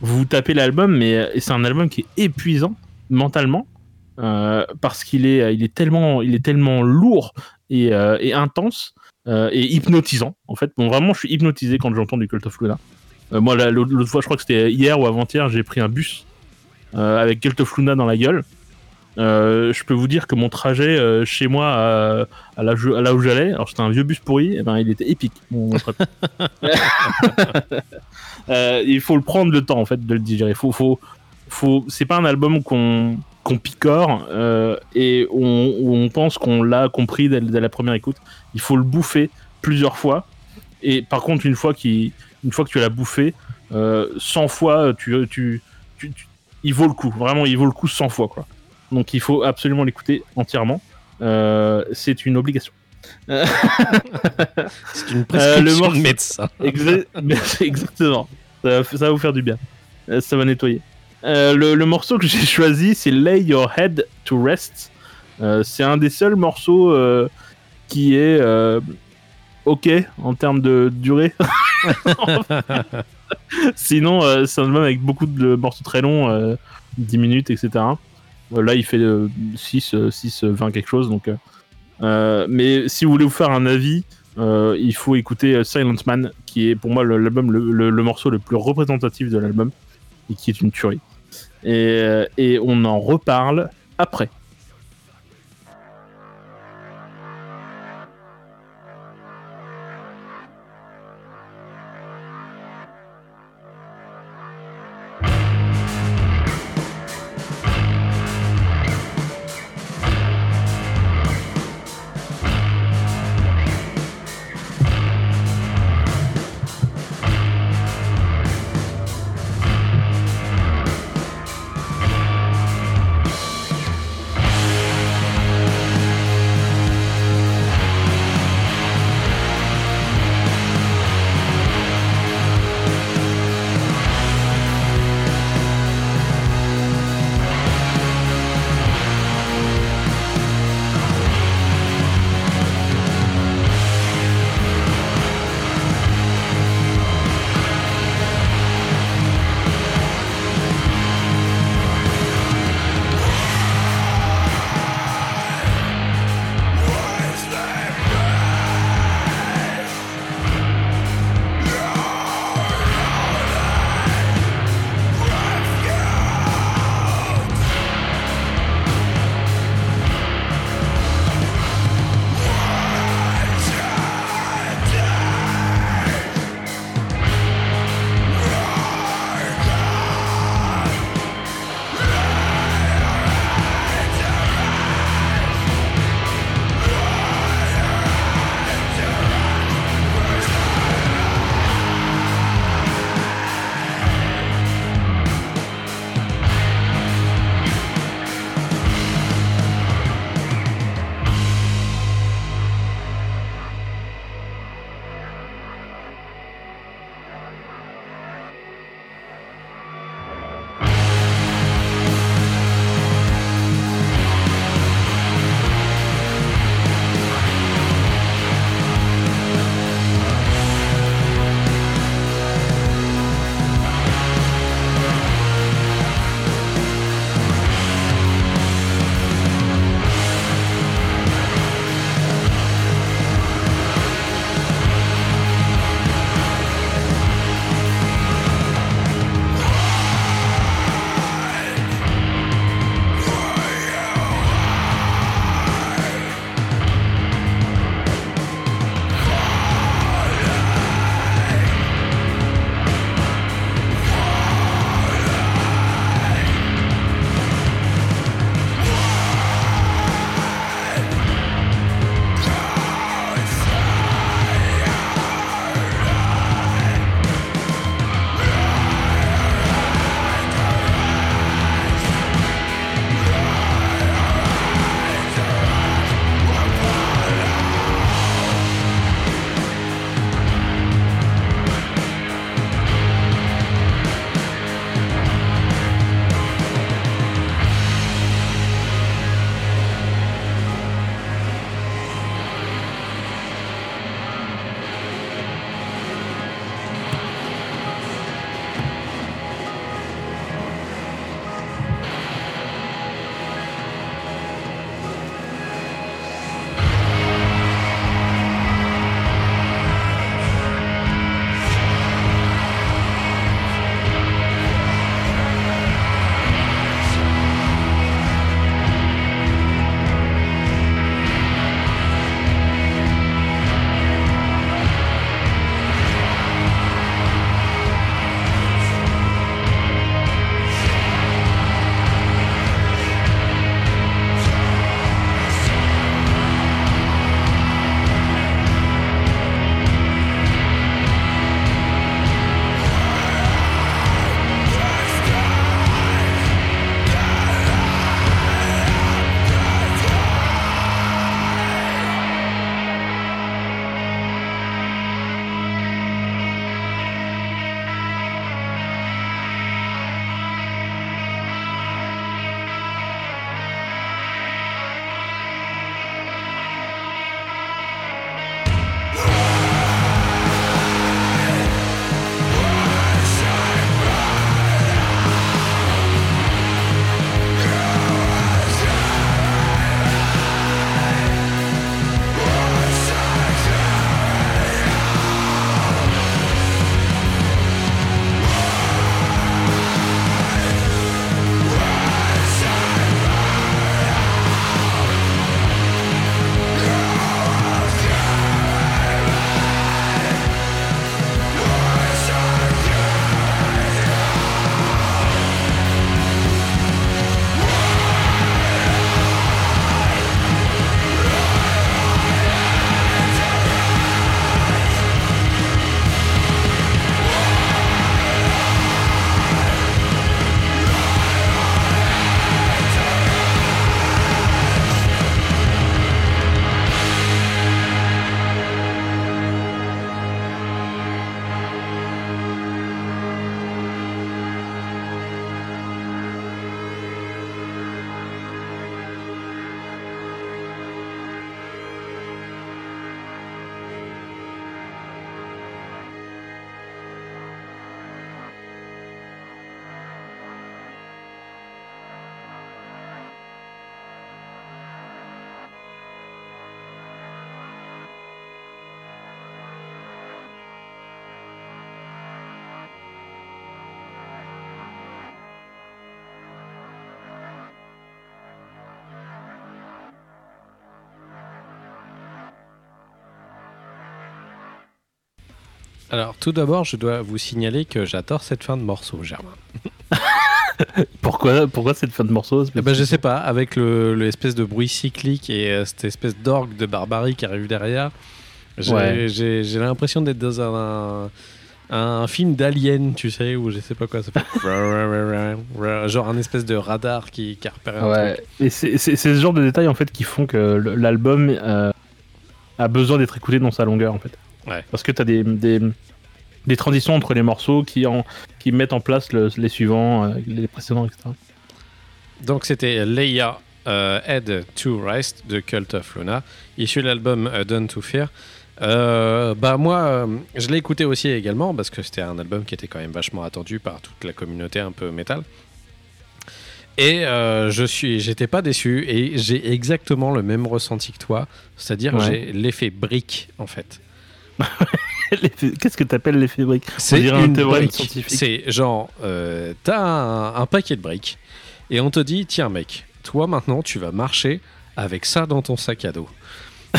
vous tapez l'album, mais c'est un album qui est épuisant mentalement euh, parce qu'il est, il est tellement, il est tellement lourd et, euh, et intense euh, et hypnotisant. En fait, bon, vraiment, je suis hypnotisé quand j'entends du Cult of Luna. Euh, moi, la- l'autre fois, je crois que c'était hier ou avant-hier, j'ai pris un bus euh, avec Cult of Luna dans la gueule. Euh, je peux vous dire que mon trajet euh, chez moi à, à là, où- à là où j'allais, alors c'était un vieux bus pourri, et ben il était épique. Mon, mon trajet. [laughs] Euh, il faut le prendre le temps en fait de le digérer. Faut, faut, faut. C'est pas un album qu'on qu'on picore euh, et on, pense qu'on l'a compris dès, dès la première écoute. Il faut le bouffer plusieurs fois. Et par contre, une fois, une fois que tu l'as bouffé, euh, 100 fois, tu, tu, tu, tu- il vaut le coup. Vraiment, il vaut le coup 100 fois. Quoi. Donc il faut absolument l'écouter entièrement. Euh, c'est une obligation. [laughs] C'est une le prescription morceau- de médecin. Exa- [laughs] Exactement. Ça va, ça va vous faire du bien. Euh, Ça va nettoyer. Euh, le, morceau que j'ai [laughs] choisi, c'est Lay Your Head to Rest. Euh, c'est un des seuls morceaux euh, qui est ok en termes de durée. [laughs] Sinon, c'est un album avec beaucoup de morceaux très longs, euh, 10 minutes, etc. Là, il fait euh, 6, euh, 6, euh, 20 quelque chose. Donc, mais si vous voulez vous faire un avis, il faut écouter Silent Man, qui est pour moi l'album, le morceau le plus représentatif de l'album, et qui est une tuerie. Et, euh, et on en reparle après. Alors, tout d'abord, je dois vous signaler que j'adore cette fin de morceau, Germain. [laughs] Pourquoi, pourquoi cette fin de morceau Eh ben, je sais pas, avec le, le espèce de bruit cyclique et euh, cette espèce d'orgue de barbarie qui arrive derrière, j'ai Ouais. l'impression d'être dans un, un, film d'alien, tu sais, ou je sais pas quoi ça fait. [laughs] Genre un espèce de radar qui, qui repère Ouais, et c'est ce genre de détails en fait qui font que le- l'album euh, a besoin d'être écouté dans sa longueur en fait. Ouais. Parce que t'as des, des, des transitions entre les morceaux qui, en, qui mettent en place le- les suivants, euh, les précédents, etc. Donc c'était Leia euh, Head to Rest de Cult of Luna, issu de l'album euh, Done to Fear. Euh, bah moi, euh, je l'ai écouté aussi également parce que c'était un album qui était quand même vachement attendu par toute la communauté un peu métal. Et euh, je suis, j'étais pas déçu et j'ai exactement le même ressenti que toi, c'est-à-dire Ouais. j'ai l'effet brique en fait. Qu'est-ce que t'appelles l'effet brique C'est une théorème brique. scientifique. C'est genre, euh, t'as un, un paquet de briques et on te dit, tiens mec, toi maintenant tu vas marcher avec ça dans ton sac à dos. [laughs]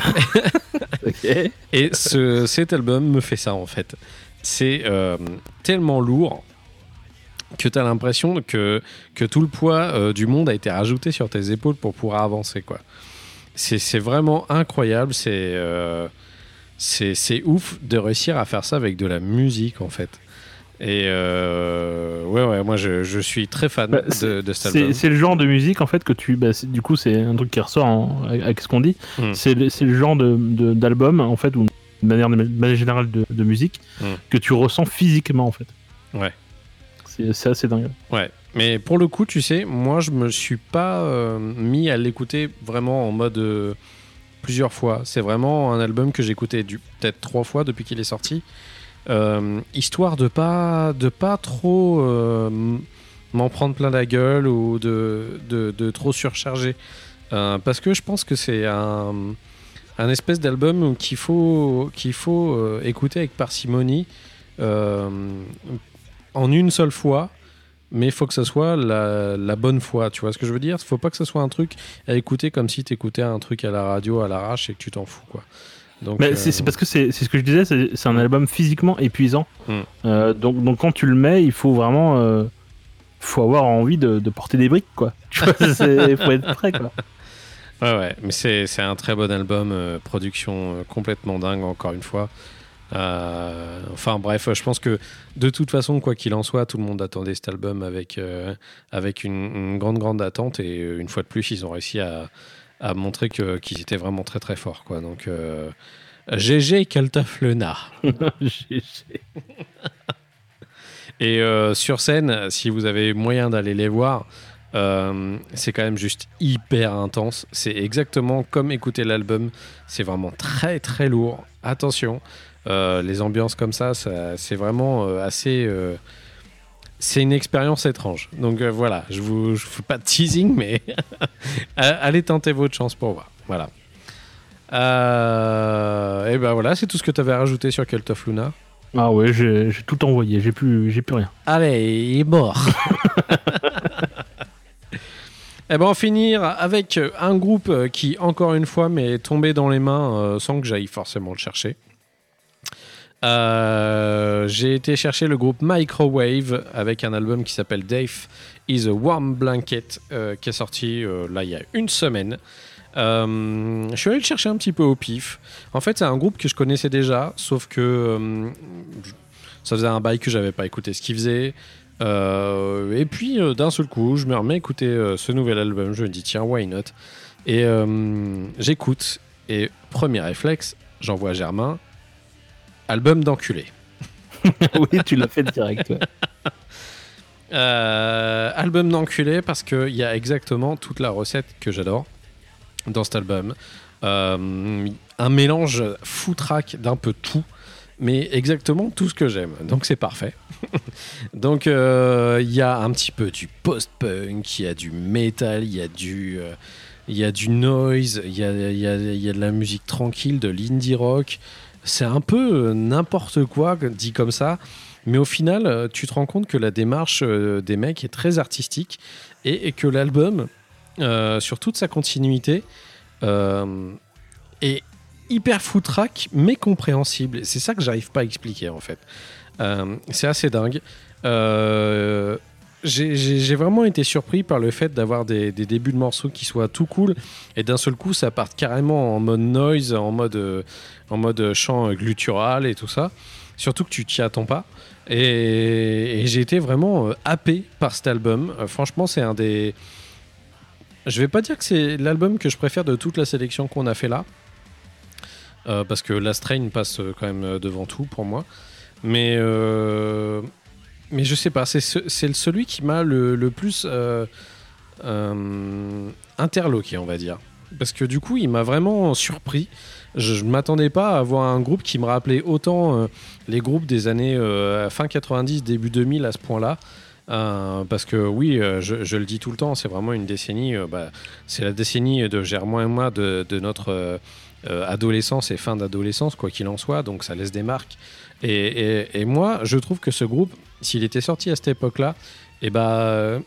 Ok. Et ce, cet album me fait ça en fait. C'est euh, tellement lourd que tu as l'impression que, que tout le poids euh, du monde a été rajouté sur tes épaules pour pouvoir avancer. quoi. C'est c'est vraiment incroyable. C'est euh, c'est ouf de réussir à faire ça avec de la musique en fait. Et euh, ouais, ouais, moi je, je suis très fan Bah, de, de cet album. C'est c'est le genre de musique en fait que tu. Bah, du coup, c'est un truc qui ressort en- avec ce qu'on dit. Mm. C'est le, genre de- de- d'album en fait, ou de manière, générale de, musique, Mm. que tu ressens physiquement en fait. Ouais. C'est c'est assez dingue. Ouais, mais pour le coup, tu sais, moi je me suis pas euh, mis à l'écouter vraiment en mode euh, plusieurs fois. C'est vraiment un album que j'ai écouté peut-être trois fois depuis qu'il est sorti, Euh, histoire de pas de pas trop euh, m'en prendre plein la gueule ou de, de, trop surcharger. Euh, parce que je pense que c'est un, un espèce d'album qu'il faut, qu'il faut écouter avec parcimonie en une seule fois mais il faut que ça soit la, la bonne fois, tu vois ce que je veux dire? Faut pas que ça soit un truc à écouter comme si tu écoutais un truc à la radio à l'arrache et que tu t'en fous quoi. Donc Mais euh, c'est parce que c'est ce que je disais, c'est un album physiquement épuisant. Mm. Euh, donc, donc quand tu le mets, il faut vraiment. euh, faut avoir envie de, de porter des briques quoi. [laughs] Tu vois, il faut être prêt quoi. Ouais, ouais, mais c'est un très bon album, production complètement dingue, encore une fois. Euh, enfin bref, je pense que de toute façon, quoi qu'il en soit, tout le monde attendait cet album avec, euh, avec une, une grande, grande attente. Et euh, une fois de plus, ils ont réussi à, à montrer qu'ils étaient vraiment très, très forts. Quoi. Donc, euh, GG Kaltaflena. [laughs] J'ai- [laughs] Et sur scène, si vous avez moyen d'aller les voir, euh, c'est quand même juste hyper intense. C'est exactement comme écouter l'album. C'est vraiment très très lourd. Attention, les ambiances comme ça, ça- c'est vraiment euh, assez. euh, c'est une expérience étrange. Donc euh, voilà, je vous, je vous fais pas de teasing, mais [laughs] allez tenter votre chance pour voir. Voilà. Euh, et ben voilà, c'est tout ce que tu avais à rajouter sur Cult of Luna. Ah ouais, j'ai tout envoyé, j'ai plus, j'ai plus rien. Allez, il est mort. [laughs] Eh ben, on va finir avec un groupe euh, qui, encore une fois, m'est tombé dans les mains euh, sans que j'aille forcément le chercher. Euh, J'ai été chercher le groupe Microwave avec un album qui s'appelle Dave is a Warm Blanket euh, qui est sorti euh, là il y a une semaine. Je suis allé le chercher un petit peu au pif. En fait, c'est un groupe que je connaissais déjà, sauf que ça faisait un bail que j'avais pas écouté ce qu'ils faisaient. Et puis d'un seul coup, je me remets à écouter ce nouvel album. Je me dis tiens, why not? Et j'écoute. Et premier réflexe, j'envoie Germain album d'enculé. [laughs] oui, tu l'as fait direct. ouais. [laughs] Euh, album d'enculé parce qu'il y a exactement toute la recette que j'adore dans cet album. Euh, un mélange foutraque d'un peu tout, mais exactement tout ce que j'aime. Donc c'est parfait. [laughs] Donc euh, il y a un petit peu du post-punk, il y a du metal, il y a du... il y a du noise, il y a, il y a- il y a de la musique tranquille, de l'indie rock. C'est un peu euh, n'importe quoi dit comme ça. Mais au final, euh, tu te rends compte que la démarche euh, des mecs est très artistique et, que l'album, sur toute sa continuité, est hyper foutraque, mais compréhensible. C'est ça que j'arrive pas à expliquer en fait. C'est assez dingue. J'ai- vraiment été surpris par le fait d'avoir des, débuts de morceaux qui soient tout cool et d'un seul coup ça parte carrément en mode noise, en mode, euh, en mode chant euh, guttural et tout ça. Surtout que tu t'y attends pas. Et, j'ai été vraiment euh, happé par cet album. Franchement, c'est un des. Je vais pas dire que c'est l'album que je préfère de toute la sélection qu'on a fait là. Parce que Last Train passe quand même devant tout pour moi. Mais, mais je sais pas, c'est ce- c'est celui qui m'a le, le plus euh, euh, interloqué, on va dire. Parce que du coup, il m'a vraiment surpris. Je ne m'attendais pas à avoir un groupe qui me rappelait autant euh, les groupes des années fin 90, début 2000 à ce point-là. Parce que oui, je, le dis tout le temps, c'est vraiment une décennie. bah, c'est la décennie de Germain et moi de, notre adolescence et fin d'adolescence, quoi qu'il en soit. Donc ça laisse des marques. Et, moi, je trouve que ce groupe, s'il était sorti à cette époque-là, et bah, euh,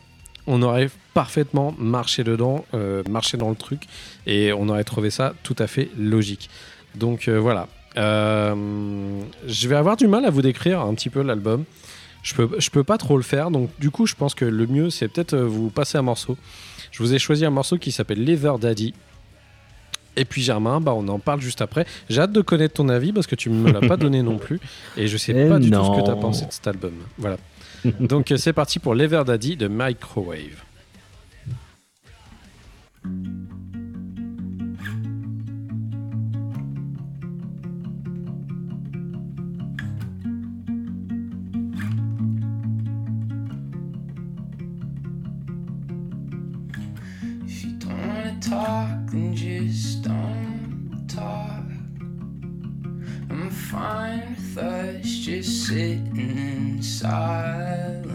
on aurait parfaitement marché dedans, euh, marché dans le truc, et on aurait trouvé ça tout à fait logique. Donc euh, voilà. Je vais avoir du mal à vous décrire un petit peu l'album. Je peux, je peux pas trop le faire, donc du coup, je pense que le mieux, c'est peut-être vous passer un morceau. Je vous ai choisi un morceau qui s'appelle Lever Daddy. Et puis Germain, bah, on en parle juste après. J'ai hâte de connaître ton avis parce que tu me l'as pas donné non plus. Et je sais pas du tout ce que tu as pensé de cet album. Voilà. Donc euh, c'est parti pour Lever Daddy de Microwave. Talk, then just don't talk. I'm fine with us just sitting in silence.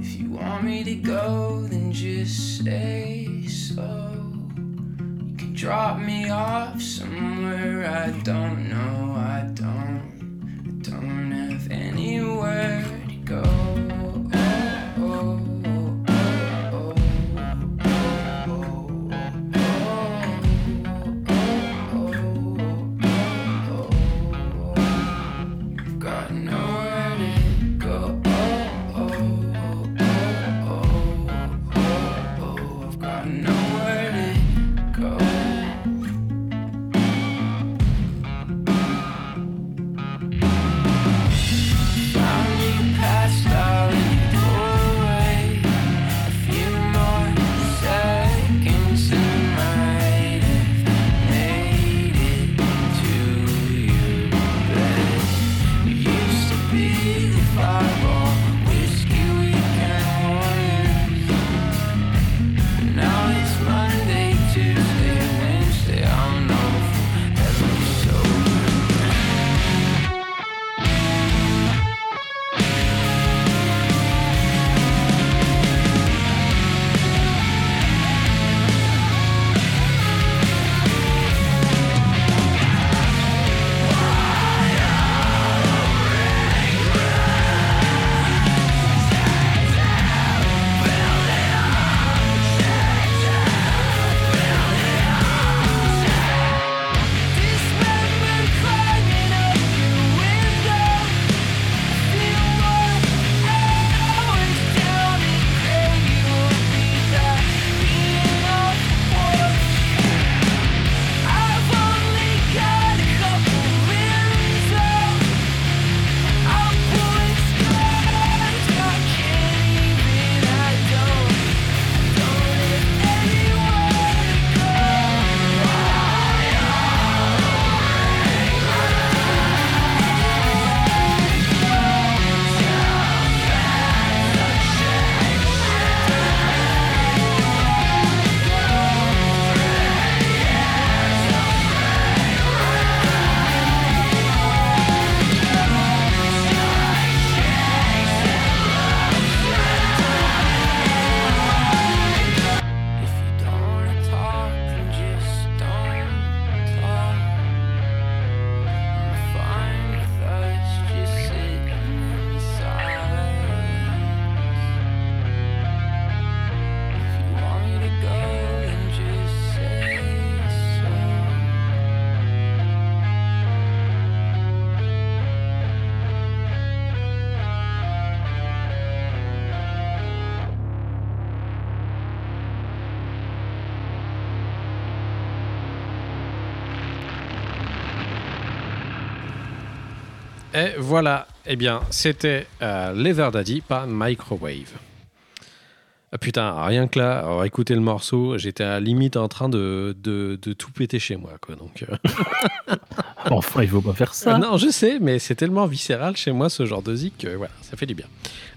If you want me to go, then just say so. You can drop me off somewhere I don't know. I don't. I don't have anywhere to go. Voilà, eh bien, c'était euh, Leather Daddy par Microwave. Ah, putain, rien que là, alors, écouter le morceau, j'étais à la limite en train de, de, de tout péter chez moi. Quoi, donc, euh, [laughs] Enfin, il faut pas faire ça. Non, je sais, mais c'est tellement viscéral chez moi ce genre de zik que voilà, ça fait du bien.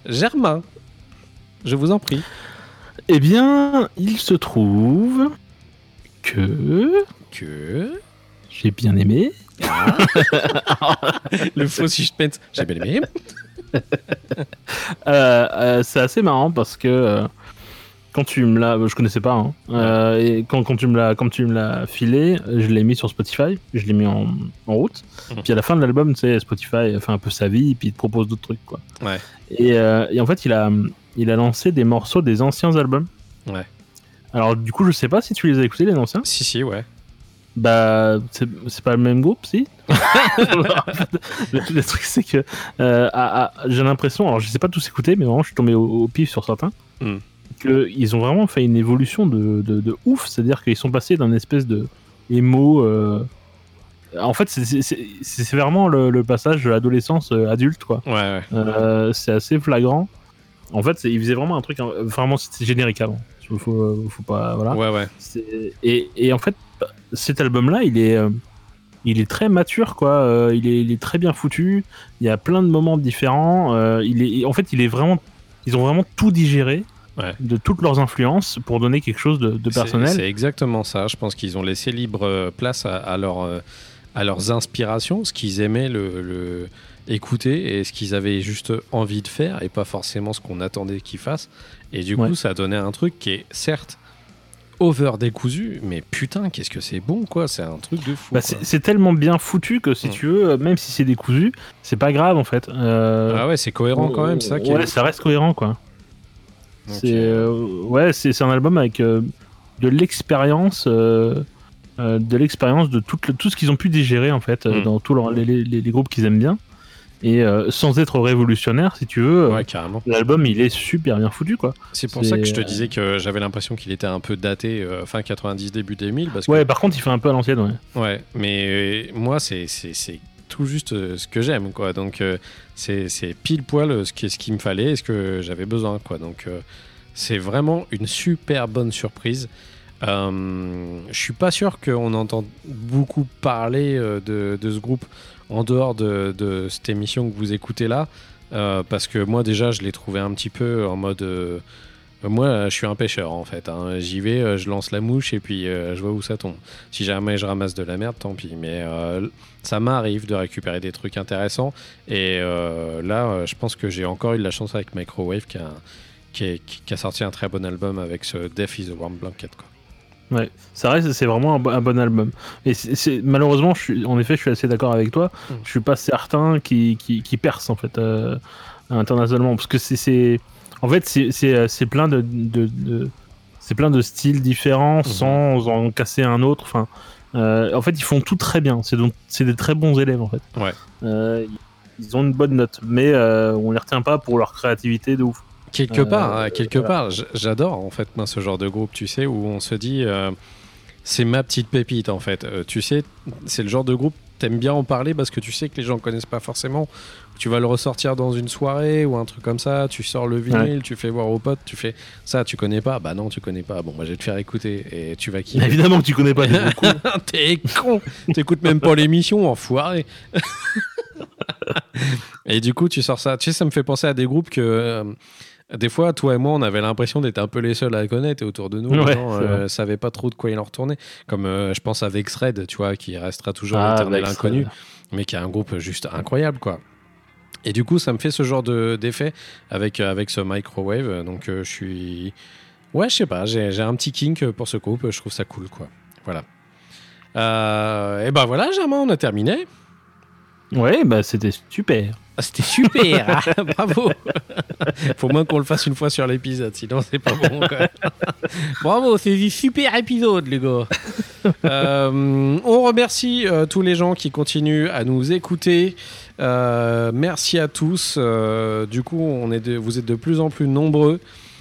Germain, je vous en prie. Eh bien, il se trouve que Que j'ai bien aimé. [laughs] le faux suspense, j'ai bien aimé. [laughs] Euh, euh, c'est assez marrant parce que euh, quand tu me l'as, je connaissais pas, hein, euh, et quand, quand tu me l'as, quand tu me l'as filé, je l'ai mis sur Spotify, je l'ai mis en, en route. Mhm. Puis à la fin de l'album, tu sais, Spotify fait un peu sa vie, puis il te propose d'autres trucs, quoi. Ouais. Et, euh, et en fait, il a, il a lancé des morceaux des anciens albums. Ouais. Alors du coup, je sais pas si tu les as écoutés les anciens. Si, si, ouais. Bah, c'est c'est pas le même groupe, si? [laughs] Le, le truc, c'est que euh, j'ai l'impression, alors je sais pas tous écouter, mais vraiment, je suis tombé au, au pif sur certains, Hmm. que ils ont vraiment fait une évolution de, de, de ouf. C'est-à-dire qu'ils sont passés d'un espèce de émo. euh, En fait, c'est- vraiment le, le passage de l'adolescence euh, adulte, quoi. Ouais, ouais. Euh, c'est assez flagrant. En fait, c'est- ils faisaient vraiment un truc, hein, vraiment, c'était générique avant. Faut, faut, faut pas, voilà. Ouais, ouais. Et, et en fait, cet album-là, il est, euh, il est très mature, quoi. Euh, il, est, il est très bien foutu. Il y a plein de moments différents. Euh, il est, en fait, il est vraiment, ils ont vraiment tout digéré Ouais. de toutes leurs influences pour donner quelque chose de, personnel. C'est exactement ça. Je pense qu'ils ont laissé libre place à, à leur, à leurs inspirations, ce qu'ils aimaient le, le- écouter et ce qu'ils avaient juste envie de faire et pas forcément ce qu'on attendait qu'ils fassent. Et du Ouais. coup, ça a donné un truc qui est certes over décousu, mais putain, qu'est-ce que c'est bon, quoi. C'est un truc de fou. Bah, c'est tellement bien foutu que si Mm. tu veux, euh, même si c'est décousu, c'est pas grave en fait. Euh, Ah ouais, c'est cohérent quand même, ça. Qui est- Ouais, ça reste cohérent quoi. C'est euh, euh, ouais, c'est un album avec euh, de l'expérience, euh, euh, de l'expérience de tout, le- tout ce qu'ils ont pu digérer en fait euh, Mm. dans tous leurs- les, les- les groupes qu'ils aiment bien. Et euh, sans être révolutionnaire, si tu veux, euh, Ouais, carrément. l'album il est super bien foutu quoi. C'est pour ça que je te euh, disais que j'avais l'impression qu'il était un peu daté euh, fin 90, début 2000. Parce que Ouais, par contre il fait un peu à l'ancienne. Ouais. Ouais, mais moi, c'est tout juste ce que j'aime, quoi. Donc, c'est pile poil ce qui, ce qu'il me fallait et ce que j'avais besoin, quoi. Donc, c'est vraiment une super bonne surprise. Euh, je suis pas sûr qu'on entende beaucoup parler euh, de, de ce groupe en dehors de, cette émission que vous écoutez là, euh, parce que moi déjà je l'ai trouvé un petit peu en mode euh, moi je suis un pêcheur en fait, hein. j'y vais, euh, je lance la mouche et puis je vois où ça tombe. Si jamais je ramasse de la merde, tant pis, mais ça m'arrive de récupérer des trucs intéressants et là je pense que j'ai encore eu de la chance avec Microwave qui a sorti un très bon album avec ce Death is a Warm Blanket quoi. Ouais, ça reste, c'est vraiment un, bo- un bon album. Et c'est, malheureusement, je suis, en effet, je suis assez d'accord avec toi. Mm. Je suis pas certain qui, qui, qui perce en fait euh, internationalement, parce que c'est, en fait, c'est, euh, plein de, de, de- c'est plein de styles différents sans en casser un autre. Enfin, euh, en fait, ils font tout très bien. C'est donc, c'est des très bons élèves en fait. Ouais. Euh, ils ont une bonne note, mais on les retient pas pour leur créativité de ouf. Quelque Euh, part, hein, quelque voilà. part, j'adore en fait ce genre de groupe, tu sais, où on se dit euh, c'est ma petite pépite en fait. Euh, tu sais, c'est le genre de groupe t'aimes bien en parler parce que tu sais que les gens connaissent pas forcément. Tu vas le ressortir dans une soirée ou un truc comme ça. Tu sors le vinyle, tu fais voir aux potes, tu fais ça, tu connais pas. Bah non, tu connais pas. Bon, bah, je vais te faire écouter et tu vas kiffer. Évidemment que tu connais pas. t'es con [laughs] T'écoutes même pas l'émission, enfoiré [laughs] Et du coup, tu sors ça. Tu sais, ça me fait penser à des groupes que... euh, des fois, toi et moi, on avait l'impression d'être un peu les seuls à la connaître et autour de nous, Ouais, les gens euh, savaient pas trop de quoi il en retournait. Comme euh, je pense à Vexred, tu vois, qui restera toujours Ah, l'éternel inconnu, mais qui a un groupe juste incroyable, quoi. Et du coup, ça me fait ce genre de- d'effet avec, euh, avec ce microwave. Donc, euh, je suis. Ouais, je sais pas, j'ai un petit kink pour ce groupe, je trouve ça cool, quoi. Voilà. Et ben voilà, Germain, on a terminé. Ouais, bah c'était super. Ah, C'était super, ah, [laughs] bravo. Faut moins qu'on le fasse une fois sur l'épisode, sinon c'est pas bon. quoi. [laughs] bravo, c'est un super épisode, les gars. [laughs] Euh, on remercie euh, tous les gens qui continuent à nous écouter. Euh, merci à tous. Du coup, on est de- vous êtes de plus en plus nombreux.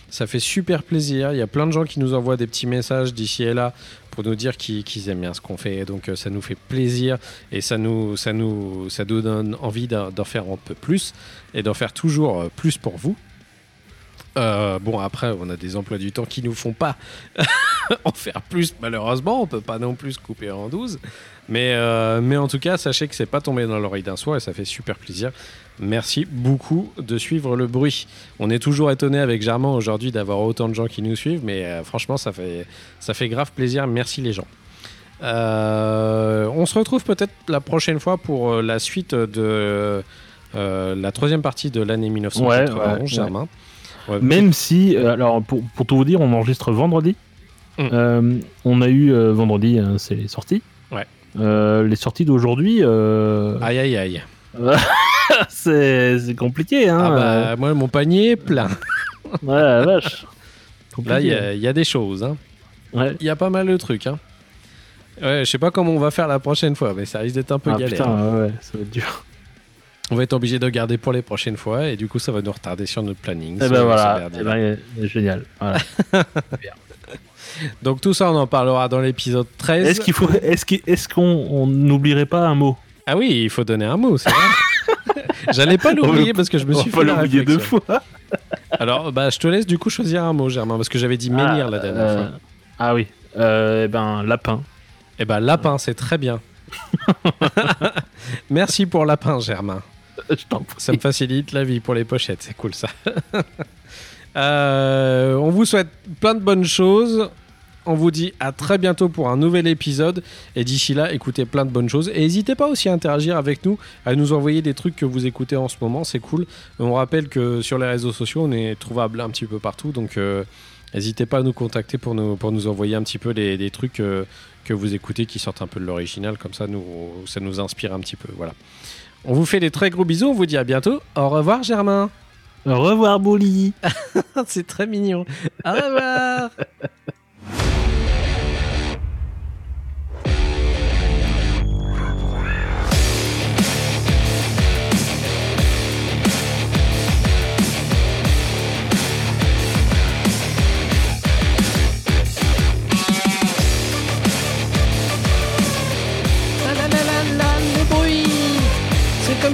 Ça fait super plaisir. Il y a plein de gens qui nous envoient des petits messages d'ici et là pour nous dire qu'ils aiment bien ce qu'on fait. Donc euh, ça nous fait plaisir et ça nous, ça nous, ça donne envie d'en d'en faire un peu plus et d'en faire toujours euh, plus pour vous. Euh, bon après on a des emplois du temps qui nous font pas [laughs] en faire plus malheureusement. On peut pas non plus se couper en 12 mais, euh, mais en tout cas sachez que c'est pas tombé dans l'oreille d'un soir et ça fait super plaisir. Merci beaucoup de suivre le bruit. On est toujours étonné avec Germain aujourd'hui d'avoir autant de gens qui nous suivent mais euh, franchement ça fait, ça fait grave plaisir. Merci les gens. On se retrouve peut-être la prochaine fois pour la suite de la troisième partie de l'année 1991 Ouais, ouais, Germain. Ouais, Même si, euh, alors pour, pour tout vous dire, on enregistre vendredi. Mm. Euh, on a eu euh, vendredi, euh, c'est les sorties. Ouais. Euh, les sorties d'aujourd'hui, euh, Aïe aïe aïe. [laughs] c'est compliqué. Hein, Ah bah, moi, mon panier est plein. [laughs] ouais, la vache. Là, il y Compliqué. a- il y, a des choses. hein. Ouais. Il y a pas mal de trucs. Hein. Ouais, je sais pas comment on va faire la prochaine fois, mais ça risque d'être un peu Ah, galère. putain, ouais, ça va être dur. On va être obligé de garder pour les prochaines fois, et du coup, ça va nous retarder sur notre planning. Et Ça ben voilà, s'emmerder, eh ben, euh, génial. Voilà. [laughs] Donc tout ça, on en parlera dans l'épisode 13. Est-ce qu'il faut, est-ce qu'on on n'oublierait pas un mot? Ah oui, il faut donner un mot, c'est vrai. [laughs] J'allais pas l'oublier parce que je me On suis va fait l'oublier deux fois. [laughs] Alors, bah, je te laisse du coup choisir un mot, Germain, parce que j'avais dit menhir Ah, la dernière euh, fois. Ah oui. Euh, eh ben lapin. Eh ben, lapin, c'est très bien. Merci pour lapin, Germain. [laughs] Ça me facilite la vie pour les pochettes, c'est cool ça. [laughs] Euh, on vous souhaite plein de bonnes choses. On vous dit à très bientôt pour un nouvel épisode. Et d'ici là, écoutez plein de bonnes choses. Et n'hésitez pas aussi à interagir avec nous, à nous envoyer des trucs que vous écoutez en ce moment. C'est cool. On rappelle que sur les réseaux sociaux, on est trouvable un petit peu partout. Donc euh, n'hésitez pas à nous contacter pour nous, pour nous envoyer un petit peu des, des trucs euh, que vous écoutez qui sortent un peu de l'original. Comme ça, nous, ça nous inspire un petit peu. Voilà. On vous fait des très gros bisous. On vous dit à bientôt. Au revoir, Germain. Au revoir, Bolly. [laughs] C'est très mignon. Au revoir. [laughs]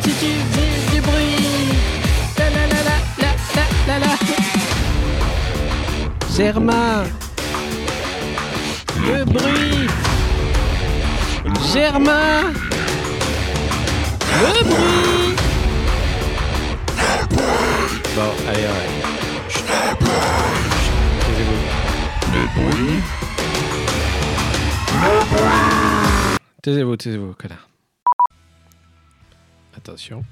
Si tu faisais du bruit. La la la la la la la la. Germain. Le bruit. Germain. Le bruit. Bon, allez, ouais. Chut. Taisez-vous. Taisez-vous, taisez-vous, connard. Attention.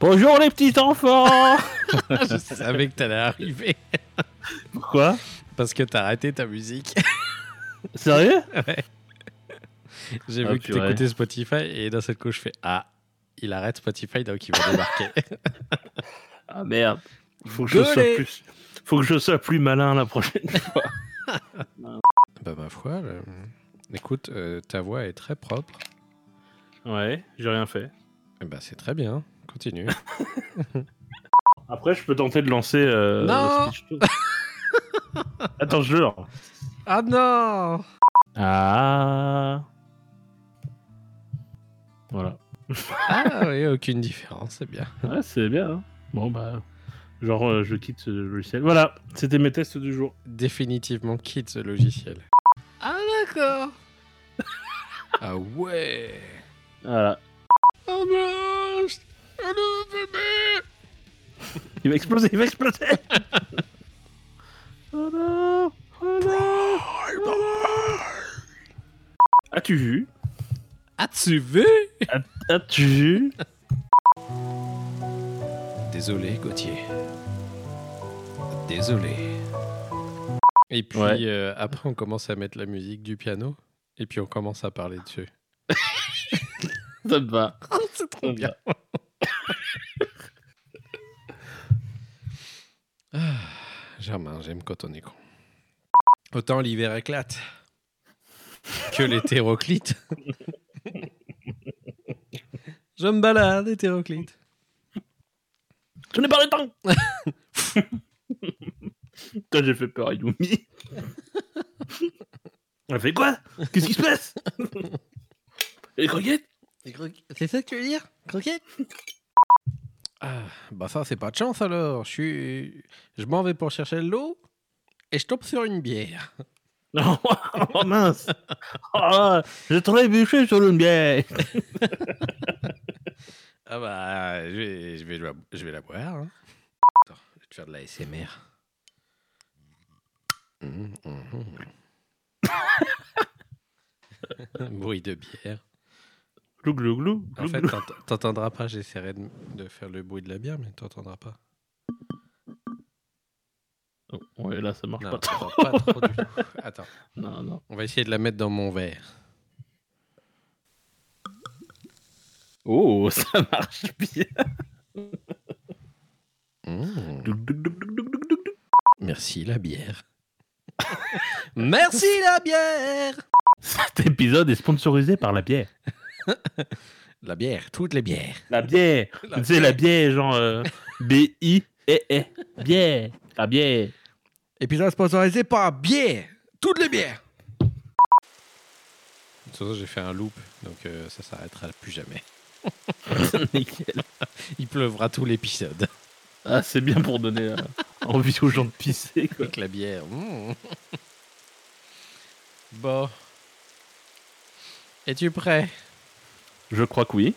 Bonjour les petits enfants. [laughs] Je savais que t'allais arriver. Pourquoi? Parce que t'as arrêté ta musique. [laughs] Sérieux? J'ai Ah, vu que t'écoutais Spotify et d'un seul coup je fais Ah, il arrête Spotify donc il va débarquer. [laughs] Ah merde. Faut que je sois plus. Faut que je sois plus malin la prochaine fois. bah ma foi, euh, écoute, euh, ta voix est très propre. Ouais, j'ai rien fait. Eh bah c'est très bien, continue. [laughs] Après, je peux tenter de lancer. Euh, Non. [laughs] Attends, je jure. ah non Ah. Voilà. Ah oui, aucune différence, c'est bien. Ouais, c'est bien. hein. Bon, bah. Genre, euh, je quitte ce logiciel. Voilà, c'était mes tests du jour. Définitivement quitte ce logiciel. Ah d'accord. Ah ouais Voilà. Oh bébé Il va exploser, il va exploser Oh non Oh non As-tu vu? As-tu vu? As-tu vu? Désolé, Gauthier. Désolé. Et puis Ouais. euh, après, on commence à mettre la musique du piano. Et puis on commence à parler dessus. [laughs] Ça me va. [laughs] C'est trop bien. [laughs] Ah, Germain, j'aime quand on est con. Autant l'hiver éclate que l'hétéroclite. [laughs] Je me balade, hétéroclite. Je n'ai pas le temps Toi, j'ai fait peur à Yumi. Elle fait quoi? Qu'est-ce qui se passe? Les croquettes C'est ça que tu veux dire? Croquette? Ah, bah ça, c'est pas de chance alors. Je suis. Je m'en vais pour chercher de l'eau et je tombe sur une bière. Non, [laughs] oh mince oh, J'ai trébuché sur une bière [laughs] Ah bah, je vais, je vais, la- je vais la boire. hein. Attends, je vais te faire de la SMR. Hum, hum, hum. Bruit de bière. Glou glou glou. En fait, t'entendras pas, j'essaierai de, de faire le bruit de la bière, mais t'entendras pas. Oh, ouais, là ça marche Non, pas trop. t'entends pas trop du tout. [laughs] Attends, Non, non. on va essayer de la mettre dans mon verre. Oh, ça marche bien. Glou. Merci la bière. [laughs] Merci la bière Cet épisode est sponsorisé par la bière. [laughs] La bière, toutes les bières. La bière [laughs] La Tu sais, la bière, genre euh, [laughs] B-I-E-E. Bière La bière Épisode sponsorisé par bière. Toutes les bières. De toute façon, j'ai fait un loop, donc euh, ça s'arrêtera plus jamais. Nickel. Il pleuvra tout l'épisode. Ah, c'est bien pour donner euh, envie aux gens de pisser, quoi. Avec la bière. mmh. bon. Es-tu prêt? Je crois que oui.